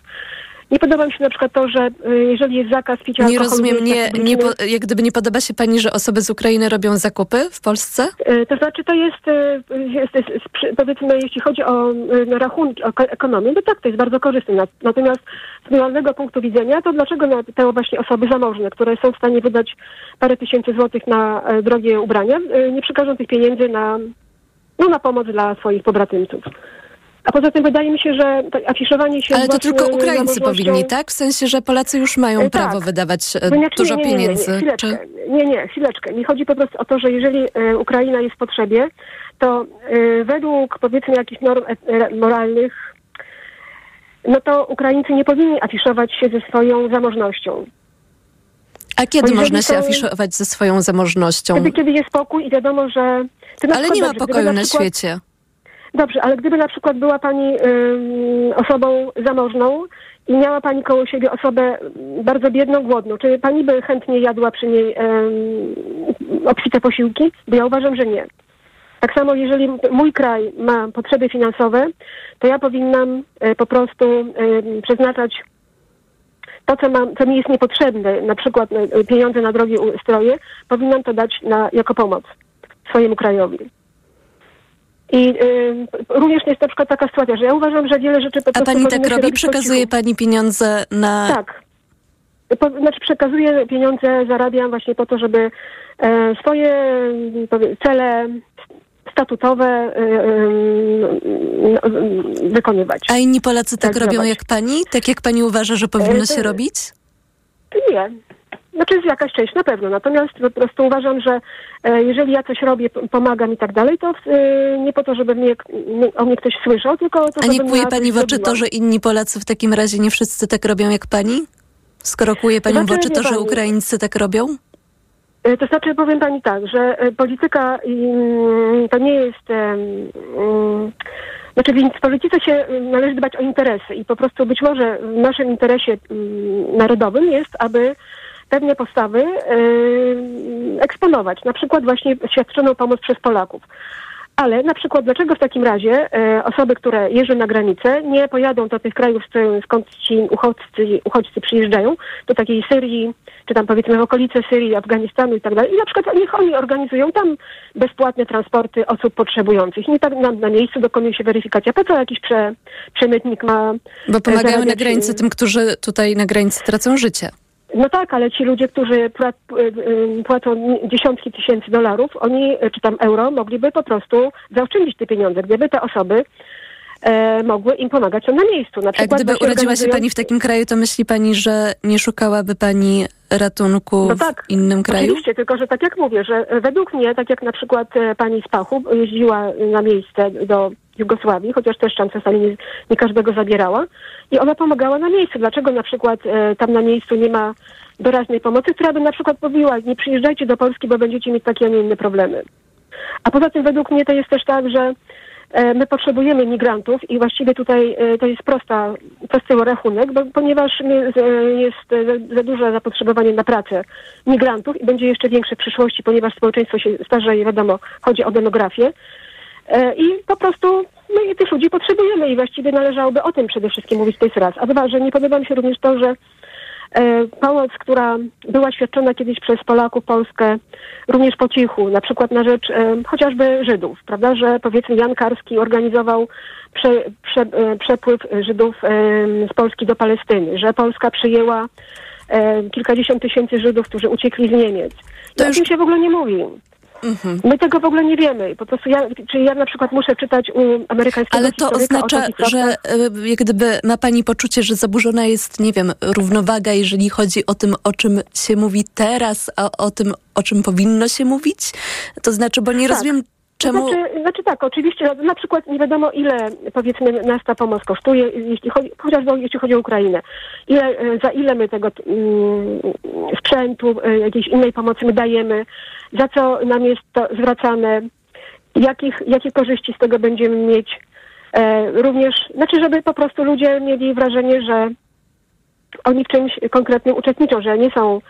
Speaker 30: Nie podoba mi się na przykład to, że jeżeli jest zakaz picia
Speaker 9: nie Rozumiem, nie nie, po, jak gdyby nie podoba się pani, że osoby z Ukrainy robią zakupy w Polsce?
Speaker 30: To znaczy to jest, jest, jest powiedzmy, jeśli chodzi o rachunki, o ekonomię, to tak, to jest bardzo korzystne. Natomiast z moralnego punktu widzenia, to dlaczego te właśnie osoby zamożne, które są w stanie wydać parę tysięcy złotych na e, drogie ubrania, nie przekażą tych pieniędzy na, no, na pomoc dla swoich pobratymców. A poza tym wydaje mi się, że afiszowanie się...
Speaker 9: Ale to tylko Ukraińcy powinni, tak? W sensie, że Polacy już mają e, prawo tak. wydawać znaczy, dużo nie, nie, nie, pieniędzy.
Speaker 30: Nie, chwileczkę. Nie, nie, chwileczkę. Mi chodzi po prostu o to, że jeżeli Ukraina jest w potrzebie, to według powiedzmy jakichś norm moralnych, no to Ukraińcy nie powinni afiszować się ze swoją zamożnością.
Speaker 9: A kiedy można się afiszować ze swoją zamożnością?
Speaker 30: Wtedy, kiedy jest spokój i wiadomo, że...
Speaker 9: Ale nie ma pokoju na, na przykład, świecie.
Speaker 30: Dobrze, ale gdyby na przykład była pani osobą zamożną i miała pani koło siebie osobę bardzo biedną, głodną, czy pani by chętnie jadła przy niej obfite posiłki? Bo ja uważam, że nie. Tak samo, jeżeli mój kraj ma potrzeby finansowe, to ja powinnam e, po prostu e, przeznaczać to, co, mam, co mi jest niepotrzebne, na przykład e, pieniądze na drogie stroje, powinnam to dać na, jako pomoc swojemu krajowi. I y, również jest na przykład taka sytuacja, że ja uważam, że wiele rzeczy... Po
Speaker 9: A pani tak robi? Przekazuje pani pieniądze na...
Speaker 30: Tak. Po, znaczy przekazuję pieniądze, zarabiam właśnie po to, żeby e, swoje powie, cele statutowe yy, yy, wykonywać.
Speaker 9: A inni Polacy tak robią jak pani? Tak jak pani uważa, że powinno się robić?
Speaker 30: Nie. Znaczy jest jakaś część na pewno, natomiast po prostu uważam, że e, jeżeli ja coś robię, pomagam i tak dalej, to e, nie po to, żeby mnie, o mnie ktoś słyszał, tylko to,
Speaker 9: A nie kłuje pani w oczy to, że inni Polacy w takim razie nie wszyscy tak robią jak pani? Skoro kłuje pani znaczy, w oczy to, że Ukraińcy tak robią?
Speaker 30: E, to znaczy, powiem pani tak, że polityka mm, to nie jest. Mm, znaczy, więc w polityce się mm, należy dbać o interesy i po prostu być może w naszym interesie narodowym jest, aby pewne postawy eksponować, na przykład właśnie świadczoną pomoc przez Polaków. Ale na przykład dlaczego w takim razie e, osoby, które jeżdżą na granicę, nie pojadą do tych krajów, skąd ci uchodźcy, uchodźcy przyjeżdżają, do takiej Syrii, czy tam powiedzmy w okolice Syrii, Afganistanu i tak dalej. I na przykład niech oni organizują tam bezpłatne transporty osób potrzebujących. Nie tak na, na miejscu dokonuje się weryfikacja. Po co jakiś prze, przemytnik ma...
Speaker 9: Bo pomagają na granicy tym, którzy tutaj na granicy tracą życie.
Speaker 30: No tak, ale ci ludzie, którzy y, y, płacą dziesiątki tysięcy dolarów, oni, czy tam euro, mogliby po prostu zaoszczędzić te pieniądze, gdyby te osoby e, mogły im pomagać na miejscu. Na
Speaker 9: przykład A gdyby urodziła się pani w takim kraju, to myśli pani, że nie szukałaby pani ratunku
Speaker 30: No tak,
Speaker 9: w innym kraju?
Speaker 30: Oczywiście, tylko że tak jak mówię, że według mnie, tak jak na przykład e, pani z Pachu jeździła na miejsce do Jugosławii, chociaż też tam czasami nie, nie każdego zabierała i ona pomagała na miejscu. Dlaczego na przykład e, tam na miejscu nie ma doraźnej pomocy, która by na przykład mówiła, nie przyjeżdżajcie do Polski, bo będziecie mieć takie, a nie inne problemy. A poza tym według mnie to jest też tak, że e, my potrzebujemy migrantów i właściwie tutaj e, to jest prosta, prosty rachunek, bo, ponieważ e, jest e, za- za duże zapotrzebowanie na pracę migrantów i będzie jeszcze większe w przyszłości, ponieważ społeczeństwo się starzeje, wiadomo, chodzi o demografię. E, I po prostu my tych ludzi potrzebujemy i właściwie należałoby o tym przede wszystkim mówić to jest raz. A dwa, że nie podoba mi się również to, że e, pomoc, która była świadczona kiedyś przez Polaków Polskę również po cichu, na przykład na rzecz e, chociażby Żydów, prawda, że powiedzmy Jan Karski organizował prze, prze, e, przepływ Żydów e, z Polski do Palestyny, że Polska przyjęła kilkadziesiąt tysięcy Żydów, którzy uciekli z Niemiec. To o tym się w ogóle nie mówi.
Speaker 9: Mhm.
Speaker 30: My tego w ogóle nie wiemy. Po prostu ja, czy ja na przykład muszę czytać u amerykańskiego
Speaker 9: Ale to oznacza, że e, jak gdyby ma pani poczucie, że zaburzona jest, nie wiem, równowaga, jeżeli chodzi o tym, o czym się mówi teraz, a o tym, o czym powinno się mówić? To znaczy, bo nie
Speaker 30: Tak.
Speaker 9: rozumiem, czemu...
Speaker 30: Znaczy, znaczy tak, oczywiście, na przykład nie wiadomo ile powiedzmy nas ta pomoc kosztuje, jeśli chodzi, chociażby jeśli chodzi o Ukrainę. Ile, e, za ile my tego mm, sprzętu, e, jakiejś innej pomocy my dajemy, za co nam jest to zwracane, jakich, jakie korzyści z tego będziemy mieć. E, również, znaczy, żeby po prostu ludzie mieli wrażenie, że oni w czymś konkretnym uczestniczą, że nie są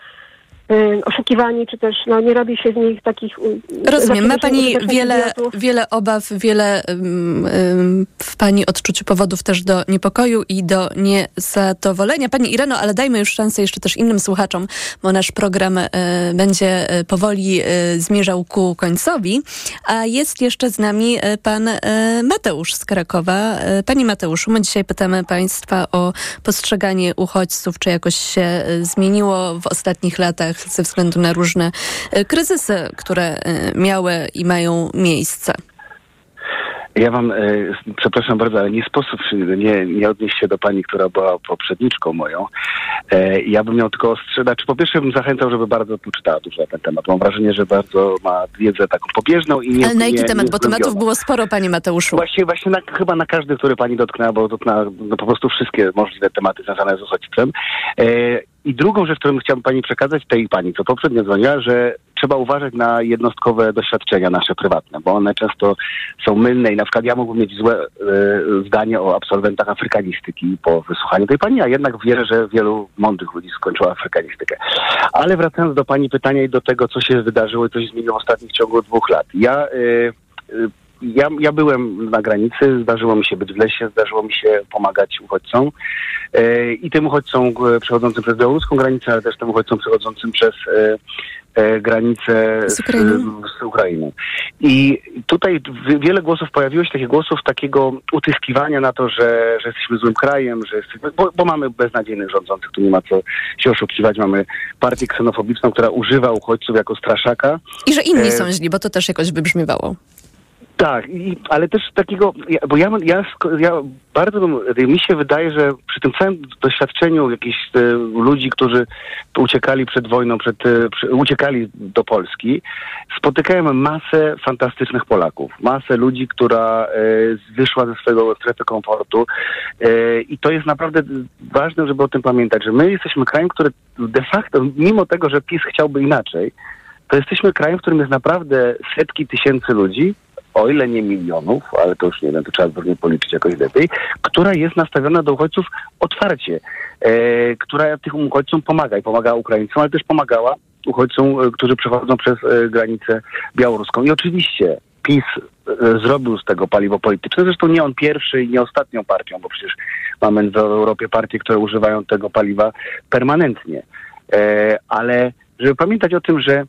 Speaker 30: oszukiwani, czy też no, nie robi się z nich takich... y,
Speaker 9: Rozumiem, ma Pani wiele,
Speaker 30: idiotów.
Speaker 9: wiele obaw, wiele ym, w Pani odczuciu powodów też do niepokoju i do niezadowolenia. Pani Ireno, ale dajmy już szansę jeszcze też innym słuchaczom, bo nasz program y, będzie y, powoli y, zmierzał ku końcowi. A jest jeszcze z nami y, Pan y, Mateusz z Krakowa. Y, Panie Mateuszu, my dzisiaj pytamy Państwa o postrzeganie uchodźców, czy jakoś się y, zmieniło w ostatnich latach ze względu na różne y, kryzysy, które y, miały i mają miejsce.
Speaker 31: Ja wam, e, przepraszam bardzo, ale nie sposób nie, nie odnieść się do pani, która była poprzedniczką moją. E, ja bym miał tylko ostrzegać, znaczy po pierwsze bym zachęcał, żeby bardzo poczytała dużo na ten temat. Mam wrażenie, że bardzo ma wiedzę taką pobieżną i nie
Speaker 9: Ale na jaki
Speaker 31: nie,
Speaker 9: temat?
Speaker 31: nie
Speaker 9: Bo tematów było sporo, Panie Mateuszu.
Speaker 31: Właściwie, właśnie na, chyba na każdy, który pani dotknęła, bo dotknęła no, po prostu wszystkie możliwe tematy związane z uchodźstwem. E, I drugą rzecz, którą chciałbym pani przekazać, tej pani, co poprzednio dzwoniła, że trzeba uważać na jednostkowe doświadczenia nasze prywatne, bo one często są mylne i na przykład ja mógłbym mieć złe e, zdanie o absolwentach afrykanistyki po wysłuchaniu tej pani, a jednak wierzę, że wielu mądrych ludzi skończyło afrykanistykę. Ale wracając do pani pytania i do tego, co się wydarzyło i co się zmieniło w ostatnich ciągu dwóch lat. Ja e, e, ja, ja byłem na granicy, zdarzyło mi się być w lesie, zdarzyło mi się pomagać uchodźcom e, i tym uchodźcom e, przechodzącym przez białoruską granicę, ale też tym uchodźcom przechodzącym przez e, e, granicę
Speaker 9: Z
Speaker 31: z, Ukrainą. I tutaj wiele głosów pojawiło się, takich głosów takiego utyskiwania na to, że, że jesteśmy złym krajem, że jesteśmy, bo, bo mamy beznadziejnych rządzących, tu nie ma co się oszukiwać, mamy partię ksenofobiczną, która używa uchodźców jako straszaka.
Speaker 9: I że inni
Speaker 31: E,
Speaker 9: są źli, bo to też jakoś wybrzmiewało.
Speaker 31: Tak, i, ale też takiego, bo ja, ja, ja bardzo mi się wydaje, że przy tym całym doświadczeniu jakichś e, ludzi, którzy uciekali przed wojną, przed, e, przy, uciekali do Polski, spotykałem masę fantastycznych Polaków, masę ludzi, która e, wyszła ze swojego strefy komfortu. E, i to jest naprawdę ważne, żeby o tym pamiętać, że my jesteśmy krajem, który de facto, mimo tego, że PiS chciałby inaczej, to jesteśmy krajem, w którym jest naprawdę setki tysięcy ludzi, o ile nie milionów, ale to już nie wiem, to trzeba pewnie policzyć jakoś lepiej, która jest nastawiona do uchodźców otwarcie, e, która tym uchodźcom pomaga i pomaga Ukraińcom, ale też pomagała uchodźcom, e, którzy przechodzą przez e, granicę białoruską. I oczywiście PiS e, zrobił z tego paliwo polityczne, zresztą nie on pierwszy i nie ostatnią partią, bo przecież mamy w Europie partie, które używają tego paliwa permanentnie. E, ale żeby pamiętać o tym, że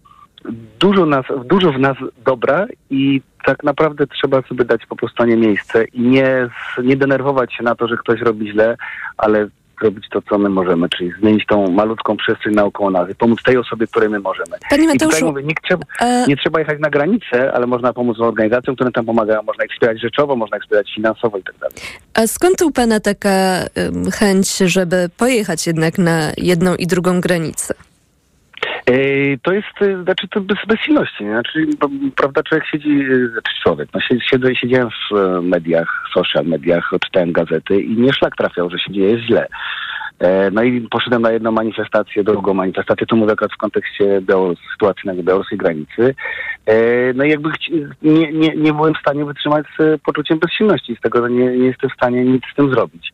Speaker 31: dużo, nas, dużo w nas dobra i tak naprawdę trzeba sobie dać po prostu nie miejsce i nie, nie denerwować się na to, że ktoś robi źle, ale zrobić to, co my możemy, czyli zmienić tą malutką przestrzeń naokoło nas i pomóc tej osobie, której my możemy.
Speaker 9: Panie
Speaker 31: I tutaj
Speaker 9: Mateuszu,
Speaker 31: mówię, nie trzeba,
Speaker 9: e-
Speaker 31: nie trzeba jechać na granicę, ale można pomóc organizacjom, które tam pomagają, można ich wspierać rzeczowo, można ich wspierać finansowo i tak dalej.
Speaker 9: A skąd u Pana taka chęć, żeby pojechać jednak na jedną i drugą granicę?
Speaker 31: To jest, znaczy to bez, bezsilności, nie? Znaczy, prawda, człowiek siedzi, znaczy człowiek, no siedzę, siedziałem w mediach, social mediach, czytałem gazety i nie szlak trafiał, że się dzieje źle. No i poszedłem na jedną manifestację, drugą manifestację, tu mówię akurat w kontekście Białorus, sytuacji na białoruskiej granicy. No i jakby nie, nie, nie byłem w stanie wytrzymać z poczuciem bezsilności, z tego, że nie, nie jestem w stanie nic z tym zrobić.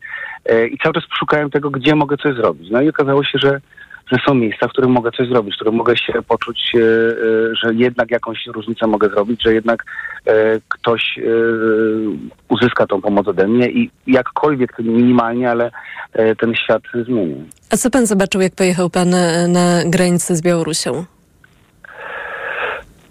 Speaker 31: I cały czas szukałem tego, gdzie mogę coś zrobić. No i okazało się, że są miejsca, w których mogę coś zrobić, w których mogę się poczuć, e, e, że jednak jakąś różnicę mogę zrobić, że jednak e, ktoś uzyska tą pomoc ode mnie i jakkolwiek minimalnie, ale ten świat zmieni.
Speaker 9: A co pan zobaczył, jak pojechał pan na granicę z Białorusią?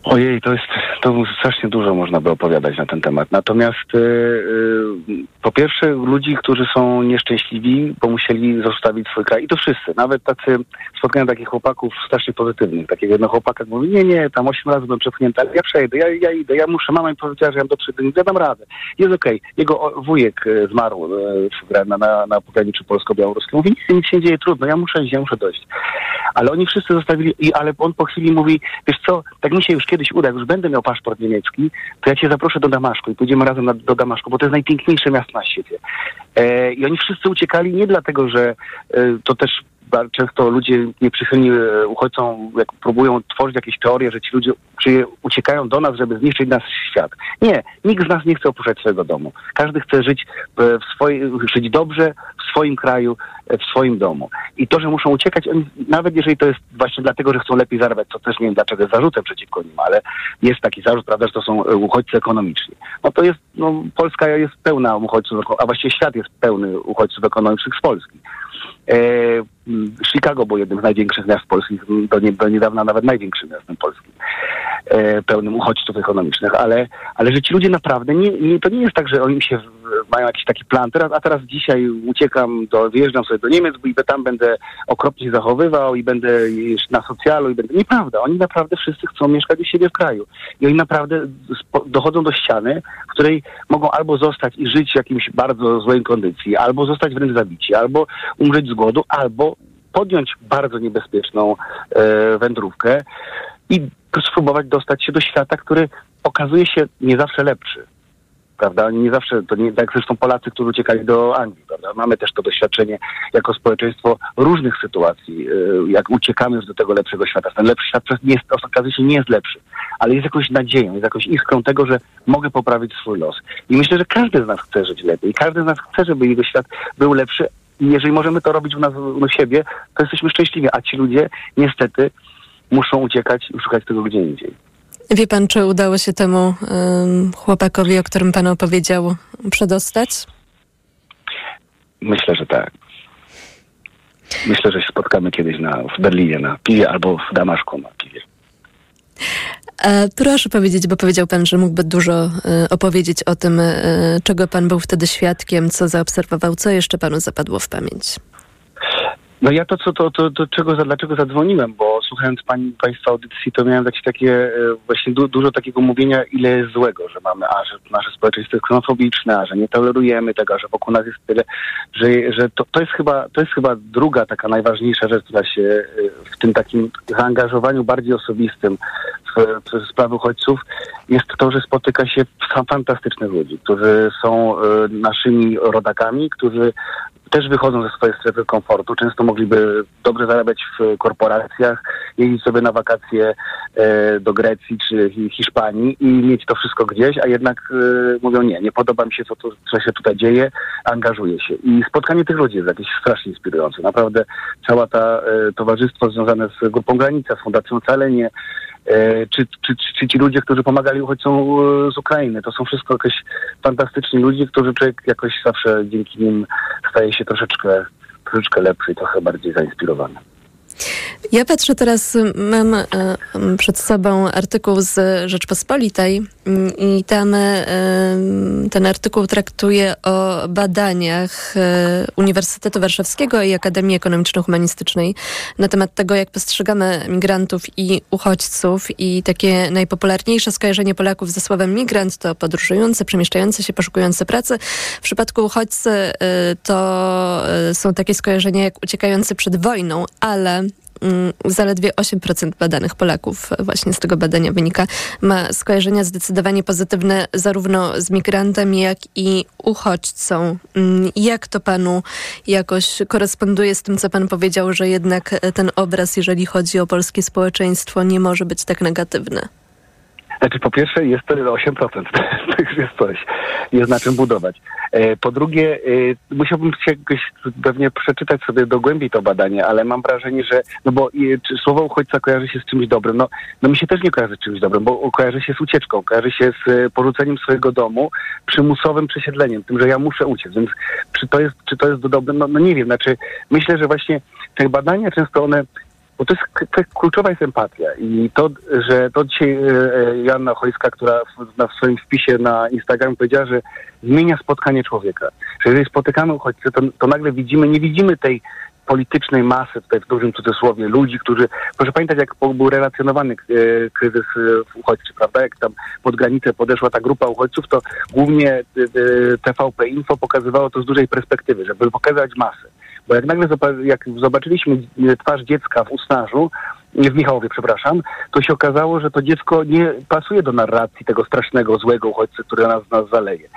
Speaker 31: Ojej, to jest, to strasznie dużo można by opowiadać na ten temat. Natomiast y, y, po pierwsze ludzi, którzy są nieszczęśliwi, bo musieli zostawić swój kraj i to wszyscy, nawet tacy, spotkałem takich chłopaków strasznie pozytywnych, takiego jednego chłopaka mówi, nie, nie, tam osiem razy byłem przepchnięty, ale ja przejdę, ja, ja idę, ja muszę, mama mi powiedziała, że ja dotrzę do ja dam radę. Jest okej. Okay. Jego wujek y, zmarł na, na, na pograniczu polsko-białoruskim, mówi, nic, nic się nie dzieje, trudno, ja muszę iść, ja muszę dojść. Ale oni wszyscy zostawili, i, ale on po chwili mówi, wiesz co, tak mi się już kiedyś uda, jak już będę miał paszport niemiecki, to ja cię zaproszę do Damaszku i pójdziemy razem na, do Damaszku, bo to jest najpiękniejsze miasto na świecie. E, I oni wszyscy uciekali nie dlatego, że e, to też często ludzie nieprzychylni e, uchodźcom, jak próbują tworzyć jakieś teorie, że ci ludzie uciekają do nas, żeby zniszczyć nasz świat. Nie, nikt z nas nie chce opuszczać swojego domu. Każdy chce żyć e, w swoim, żyć dobrze w swoim kraju, e, w swoim domu. I to, że muszą uciekać, nawet jeżeli to jest właśnie dlatego, że chcą lepiej zarabiać, to też nie wiem dlaczego jest zarzutem przeciwko nim, ale jest taki zarzut, prawda, że to są uchodźcy ekonomiczni. No to jest, no Polska jest pełna uchodźców, a właściwie świat jest pełny uchodźców ekonomicznych z Polski. E, Chicago było jednym z największych miast polskich, do, do niedawna nawet największym miastem polskim, pełnym uchodźców ekonomicznych, ale, ale że ci ludzie naprawdę, nie, nie, to nie jest tak, że oni się mają jakiś taki plan, teraz, a teraz dzisiaj uciekam, do, wyjeżdżam sobie do Niemiec, bo tam będę okropnie zachowywał i będę na socjalu i będę... Nieprawda, oni naprawdę wszyscy chcą mieszkać u siebie w kraju. I oni naprawdę dochodzą do ściany, w której mogą albo zostać i żyć w jakimś bardzo złej kondycji, albo zostać wręcz zabici, albo umrzeć z głodu, albo podjąć bardzo niebezpieczną e, wędrówkę. I spróbować dostać się do świata, który okazuje się nie zawsze lepszy prawda? Nie zawsze, to nie tak zresztą Polacy, którzy uciekali do Anglii, prawda? Mamy też to doświadczenie jako społeczeństwo różnych sytuacji, y, jak uciekamy już do tego lepszego świata. Ten lepszy świat nie jest, okazuje się nie jest lepszy, ale jest jakąś nadzieją, jest jakąś iskrą tego, że mogę poprawić swój los. I myślę, że każdy z nas chce żyć lepiej. Każdy z nas chce, żeby jego świat był lepszy. I jeżeli możemy to robić u nas, u siebie, to jesteśmy szczęśliwi, a ci ludzie niestety muszą uciekać i szukać tego gdzie indziej.
Speaker 9: Wie pan, czy udało się temu um, chłopakowi, o którym pan opowiedział, przedostać?
Speaker 31: Myślę, że tak. Myślę, że się spotkamy kiedyś na, w Berlinie na piwie albo w Damaszku na piwie.
Speaker 9: E, proszę powiedzieć, bo powiedział pan, że mógłby dużo e, opowiedzieć o tym, e, czego pan był wtedy świadkiem, co zaobserwował, co jeszcze panu zapadło w pamięć.
Speaker 31: No ja to, co, to, to, to czego, dlaczego zadzwoniłem, bo słuchając pani, państwa audycji, to miałem takie, takie e, właśnie du, dużo takiego mówienia, ile jest złego, że mamy, a że nasze społeczeństwo jest ksenofobiczne, a że nie tolerujemy tego, a że wokół nas jest tyle, że, że to, to, jest chyba, to jest chyba druga taka najważniejsza rzecz, która się e, w tym takim zaangażowaniu bardziej osobistym w, w sprawy uchodźców, jest to, że spotyka się fantastycznych ludzi, którzy są e, naszymi rodakami, którzy też wychodzą ze swojej strefy komfortu. Często mogliby dobrze zarabiać w korporacjach, jeździć sobie na wakacje e, do Grecji czy Hiszpanii i mieć to wszystko gdzieś, a jednak e, mówią nie, nie podoba mi się to, co się tutaj dzieje, angażuję się. I spotkanie tych ludzi jest jakieś strasznie inspirujące. Naprawdę cała ta e, towarzystwo związane z Grupą Granica, Fundacją Calenie, czy, czy, czy, ci ludzie, którzy pomagali uchodźcom e, z Ukrainy. To są wszystko jakieś fantastyczni ludzie, którzy człowiek jakoś zawsze dzięki nim staje się troszeczkę, troszeczkę lepszy i trochę bardziej zainspirowany.
Speaker 9: Ja patrzę teraz, mam e, przed sobą artykuł z Rzeczpospolitej mm, i tam e, ten artykuł traktuje o badaniach e, Uniwersytetu Warszawskiego i Akademii Ekonomiczno-Humanistycznej na temat tego, jak postrzegamy migrantów i uchodźców i takie najpopularniejsze skojarzenie Polaków ze słowem migrant to podróżujący, przemieszczający się, poszukujący pracy. W przypadku uchodźcy to są takie skojarzenia jak uciekający przed wojną, ale zaledwie 8% badanych Polaków, właśnie z tego badania wynika, ma skojarzenia zdecydowanie pozytywne zarówno z migrantem, jak i uchodźcą. Mm, jak to panu jakoś koresponduje z tym, co pan powiedział, że jednak ten obraz, jeżeli chodzi o polskie społeczeństwo, nie może być tak negatywny?
Speaker 31: Znaczy, po pierwsze, jest to 8%, to jest coś, jest na czym budować. E, po drugie, e, musiałbym się jakoś pewnie przeczytać sobie dogłębiej to badanie, ale mam wrażenie, że, no bo słowo uchodźca kojarzy się z czymś dobrym. No, no mi się też nie kojarzy z czymś dobrym, bo kojarzy się z ucieczką, kojarzy się z e, porzuceniem swojego domu, przymusowym przesiedleniem, tym, że ja muszę uciec. Więc czy to jest, czy to jest dobre? No, no nie wiem. Znaczy, myślę, że właśnie te badania często one bo to jest, to jest kluczowa jest empatia i to, że to dzisiaj e, e, Janna Chojska, która w, na, w swoim wpisie na Instagramie powiedziała, że zmienia spotkanie człowieka. Że jeżeli spotykamy uchodźcę, to, to nagle widzimy, nie widzimy tej politycznej masy, tutaj w dużym cudzysłowie, ludzi, którzy, proszę pamiętać, jak był relacjonowany e, kryzys uchodźczy, prawda? Jak tam pod granicę podeszła ta grupa uchodźców, to głównie TVP Info pokazywało to z dużej perspektywy, żeby pokazać masę. Bo jak nagle jak zobaczyliśmy twarz dziecka w Usnarzu, w Michałowie, przepraszam, to się okazało, że to dziecko nie pasuje do narracji tego strasznego, złego uchodźcy, który nas, nas zaleje.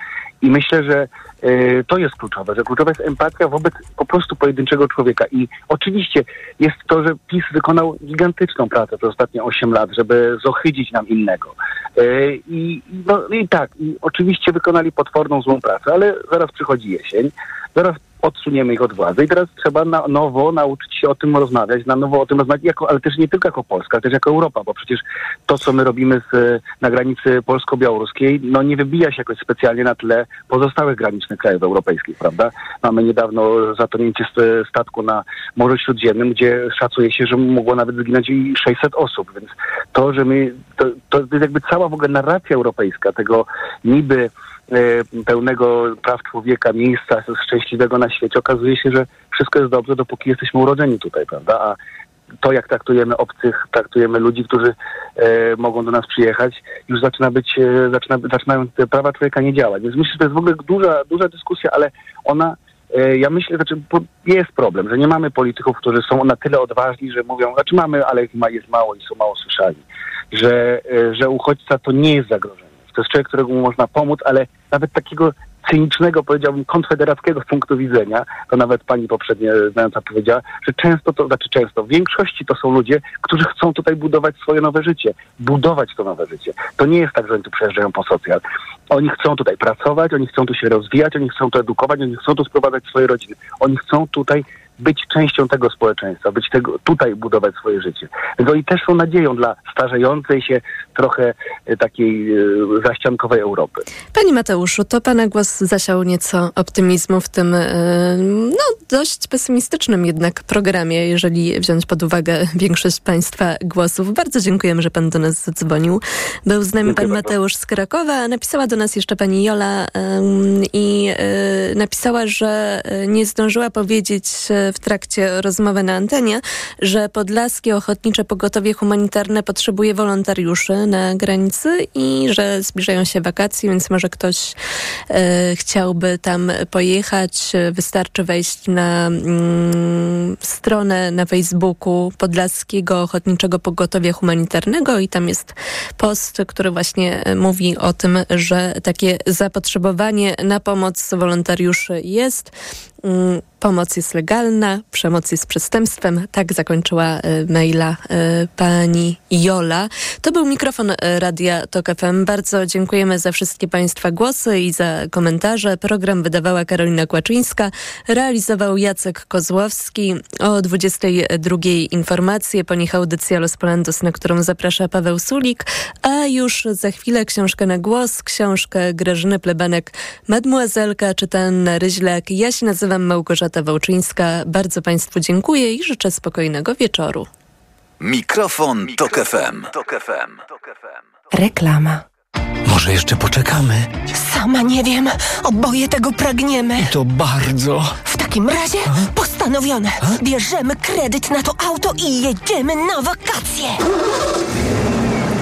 Speaker 31: I myślę, że y, to jest kluczowe, że kluczowa jest empatia wobec po prostu pojedynczego człowieka. I oczywiście jest to, że PiS wykonał gigantyczną pracę przez ostatnie 8 lat, żeby zohydzić nam innego. Y, I, no, I tak, i oczywiście wykonali potworną złą pracę, ale zaraz przychodzi jesień, zaraz odsuniemy ich od władzy i teraz trzeba na nowo nauczyć się o tym rozmawiać, na nowo o tym rozmawiać, jako, ale też nie tylko jako Polska, ale też jako Europa, bo przecież to, co my robimy z, na granicy polsko-białoruskiej, no nie wybija się jakoś specjalnie na tle pozostałych granicznych krajów europejskich, prawda? Mamy niedawno zatonięcie statku na Morzu Śródziemnym, gdzie szacuje się, że mogło nawet zginąć i 600 osób, więc to, że my, to, to jest jakby cała w ogóle narracja europejska tego niby pełnego praw człowieka, miejsca szczęśliwego na świecie, okazuje się, że wszystko jest dobrze, dopóki jesteśmy urodzeni tutaj, prawda? A to, jak traktujemy obcych, traktujemy ludzi, którzy e, mogą do nas przyjechać, już zaczyna być, e, zaczyna, zaczynają te prawa człowieka nie działać. Więc myślę, że to jest w ogóle duża, duża dyskusja, ale ona, e, ja myślę, znaczy jest problem, że nie mamy polityków, którzy są na tyle odważni, że mówią, znaczy mamy, ale jest mało i są mało słyszani, że, e, że uchodźca to nie jest zagrożenie to jest człowiek, którego można pomóc, ale nawet takiego cynicznego, powiedziałbym, konfederackiego punktu widzenia, to nawet pani poprzednie znająca powiedziała, że często to, znaczy często, w większości to są ludzie, którzy chcą tutaj budować swoje nowe życie, budować to nowe życie. To nie jest tak, że oni tu przyjeżdżają po socjal. Oni chcą tutaj pracować, oni chcą tu się rozwijać, oni chcą tu edukować, oni chcą tu sprowadzać swoje rodziny. Oni chcą tutaj być częścią tego społeczeństwa, być tego, tutaj budować swoje życie. Więc oni też są nadzieją dla starzejącej się trochę e, takiej e, zaściankowej Europy.
Speaker 9: Panie Mateuszu, to Pana głos zasiał nieco optymizmu w tym e, no, dość pesymistycznym jednak programie, jeżeli wziąć pod uwagę większość Państwa głosów. Bardzo dziękujemy, że Pan do nas zadzwonił. Był z nami Dziękuję Pan Mateusz z Krakowa, napisała do nas jeszcze Pani Jola i napisała, że nie zdążyła powiedzieć w trakcie rozmowy na antenie, że Podlaskie Ochotnicze Pogotowie Humanitarne potrzebuje wolontariuszy na granicy i że zbliżają się wakacje, więc może ktoś e, chciałby tam pojechać. Wystarczy wejść na mm, stronę na Facebooku Podlaskiego Ochotniczego Pogotowia Humanitarnego i tam jest post, który właśnie mówi o tym, że takie zapotrzebowanie na pomoc wolontariuszy jest. Mm, pomoc jest legalna, przemoc jest przestępstwem. Tak zakończyła y, maila y, pani Jola. To był mikrofon y, Radia TOK FM. Bardzo dziękujemy za wszystkie Państwa głosy i za komentarze. Program wydawała Karolina Kłaczyńska, realizował Jacek Kozłowski. O 22 informacje, po nich audycja Los Polandos, na którą zaprasza Paweł Sulik, a już za chwilę książkę na głos, książkę Grażyny Plebanek, Mademoiselka, czyta Anna Ryźlak. Ja się nazywam nazywam Małgorzata Wałczyńska. Bardzo Państwu dziękuję i życzę spokojnego wieczoru.
Speaker 5: Mikrofon, Mikrofon Tok FM. Tok
Speaker 32: FM. Reklama.
Speaker 33: Może jeszcze poczekamy?
Speaker 32: Sama nie wiem. Oboje tego pragniemy.
Speaker 33: I to bardzo.
Speaker 32: W takim razie A? postanowione. A? Bierzemy kredyt na to auto i jedziemy na wakacje.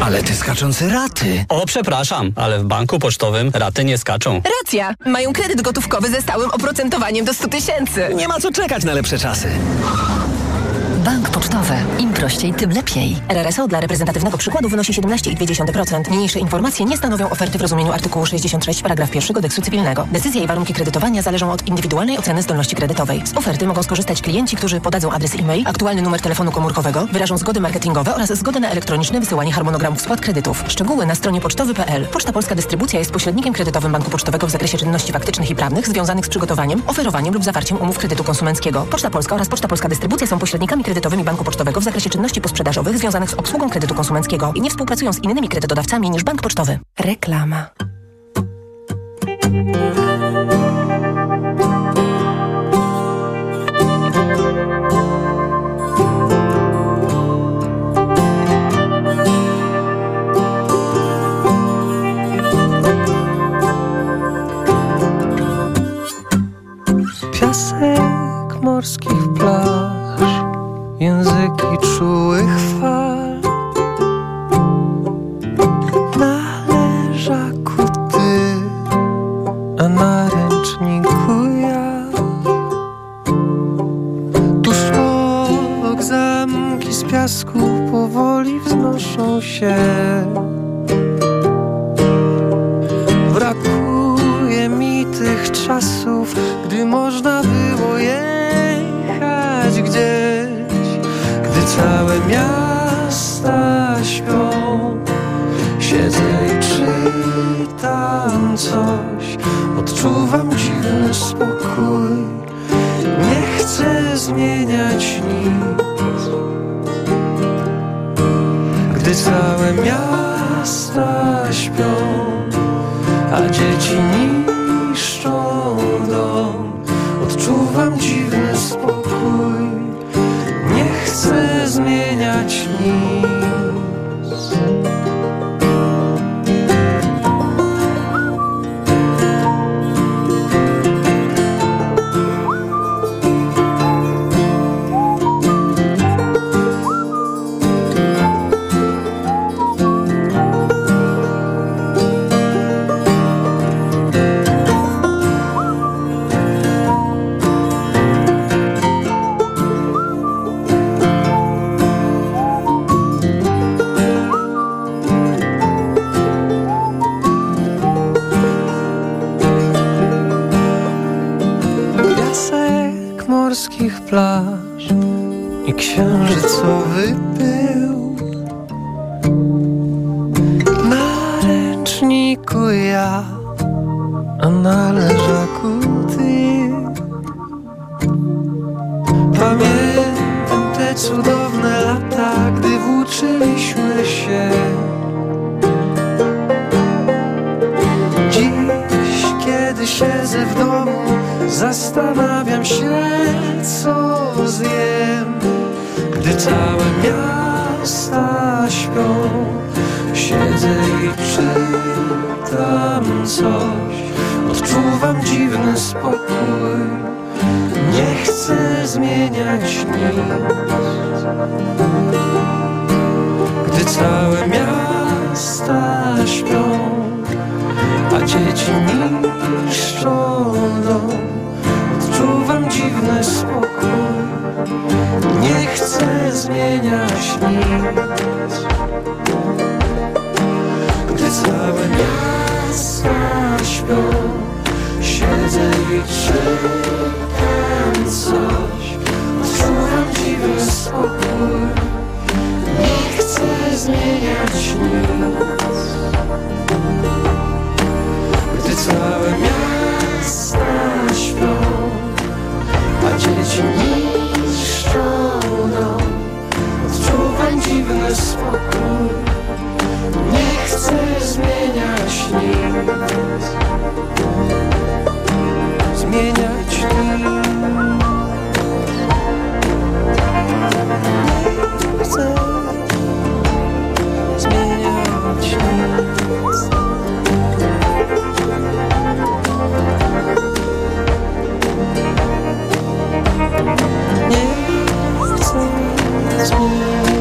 Speaker 33: Ale te skaczące raty.
Speaker 34: O, przepraszam, ale w banku pocztowym raty nie skaczą.
Speaker 32: Racja! Mają kredyt gotówkowy ze stałym oprocentowaniem do 100 tysięcy.
Speaker 33: Nie ma co czekać na lepsze czasy.
Speaker 35: Bank Pocztowy. Im prościej, tym lepiej.
Speaker 21: RRSO dla reprezentatywnego przykładu wynosi 17,2%. Niniejsze informacje nie stanowią oferty w rozumieniu artykułu 66 paragraf 1 kodeksu cywilnego. Decyzja i warunki kredytowania zależą od indywidualnej oceny zdolności kredytowej. Z oferty mogą skorzystać klienci, którzy podadzą adres e-mail, aktualny numer telefonu komórkowego, wyrażą zgody marketingowe oraz zgodę na elektroniczne wysyłanie harmonogramów spłat kredytów. Szczegóły na stronie pocztowy.pl. Poczta Polska Dystrybucja jest pośrednikiem kredytowym Banku Pocztowego w zakresie czynności faktycznych i prawnych związanych z przygotowaniem, oferowaniem lub zawarciem umów kredytu konsumenckiego. Poczta Polska oraz Poczta Polska Dystrybucja są pośrednikami kredytowymi Banku Pocztowego w zakresie czynności posprzedażowych związanych z obsługą kredytu konsumenckiego i nie współpracują z innymi kredytodawcami niż Bank Pocztowy. Reklama.
Speaker 36: Się. Brakuje mi tych czasów, gdy można było jechać gdzieś, gdy całe miasta śpią. Siedzę i czytam coś, odczuwam dziwny spokój. Nie chcę zmieniać całe miasta śpią, a dzieci niszczą dom. Odczuwam dziwny spokój, nie chcę zmieniać nic. Czytam coś. Odczuwam dziwny spokój, nie chcę zmieniać nic. Gdy całe miasta śpią, a dzieci niszczą dom. Odczuwam dziwny spokój, nie chcę zmieniać nic. Całe miasta śpią, siedzę i czytam coś. Odczuwam dziwny spokój, nie chcę zmieniać nic. Gdy całe miasta śpią, a dzieci niszczą dom, odczuwam dziwny spokój. Nie ти зміняш ніс. Зміняш ніс. Зміняш ніс. Ніс. Зміняш ніс.